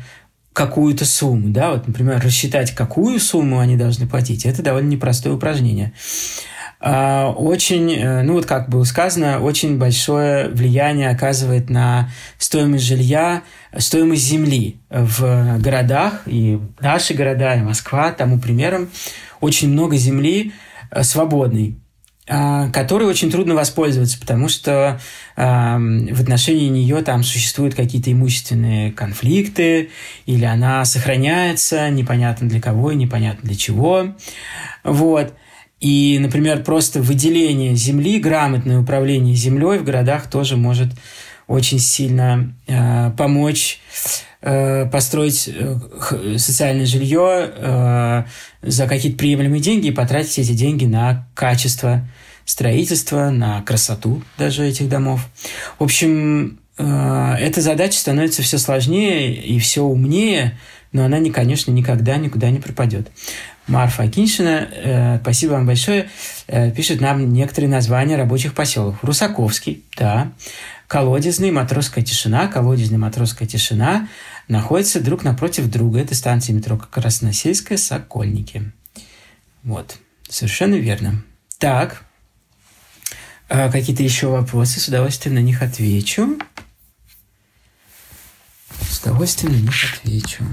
какую-то сумму. Да? Вот, например, рассчитать, какую сумму они должны платить, это довольно непростое упражнение. А, очень, э, ну вот как было сказано, очень большое влияние оказывает на стоимость жилья, стоимость земли в городах, и наши города, и Москва, тому примером, очень много земли э, свободной, а, которой очень трудно воспользоваться, потому что э, в отношении нее там существуют какие-то имущественные конфликты, или она сохраняется непонятно для кого и непонятно для чего. Вот. И, например, просто выделение земли, грамотное управление землей в городах тоже может очень сильно э, помочь построить э, социальное жилье э, за какие-то приемлемые деньги и потратить эти деньги на качество строительства, на красоту даже этих домов. В общем, э, эта задача становится все сложнее и все умнее, но она, не, конечно, никогда никуда не пропадет. Марфа Акиншина, э, спасибо вам большое, э, пишет нам некоторые названия рабочих поселков. Русаковский, да. Колодезный, Матросская тишина, Колодезный, Матросская тишина находятся друг напротив друга. Это станция метро Красносельская, Сокольники. Вот, совершенно верно. Так, а какие-то еще вопросы, с удовольствием на них отвечу. С удовольствием на них отвечу.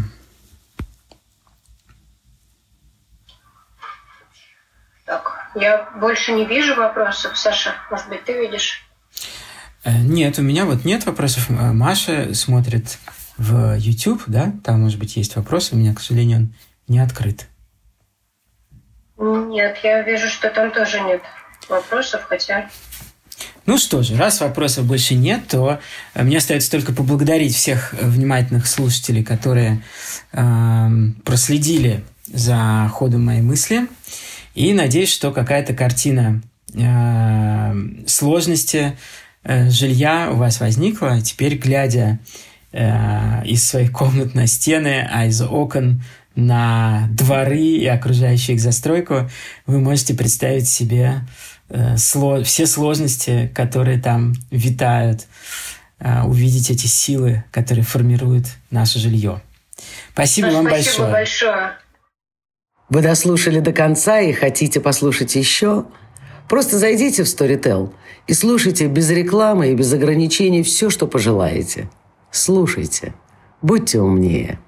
Я больше не вижу вопросов. Саша, может быть, ты видишь? Э, нет, у меня вот нет вопросов. Э, Маша смотрит в YouTube, да? Там, может быть, есть вопросы. У меня, к сожалению, он не открыт. Нет, я вижу, что там тоже нет вопросов, хотя... Ну что же, раз вопросов больше нет, то э, мне остается только поблагодарить всех внимательных слушателей, которые э, проследили за ходом моей мысли. И надеюсь, что какая-то картина э, сложности э, жилья у вас возникла. Теперь, глядя э, из своих комнат на стены, а из окон на дворы и окружающую их застройку, вы можете представить себе э, сло все сложности, которые там витают, э, увидеть эти силы, которые формируют наше жилье. Спасибо вам большое. Спасибо большое. Вы дослушали до конца и хотите послушать еще? Просто зайдите в Storytel и слушайте без рекламы и без ограничений все, что пожелаете. Слушайте. Будьте умнее.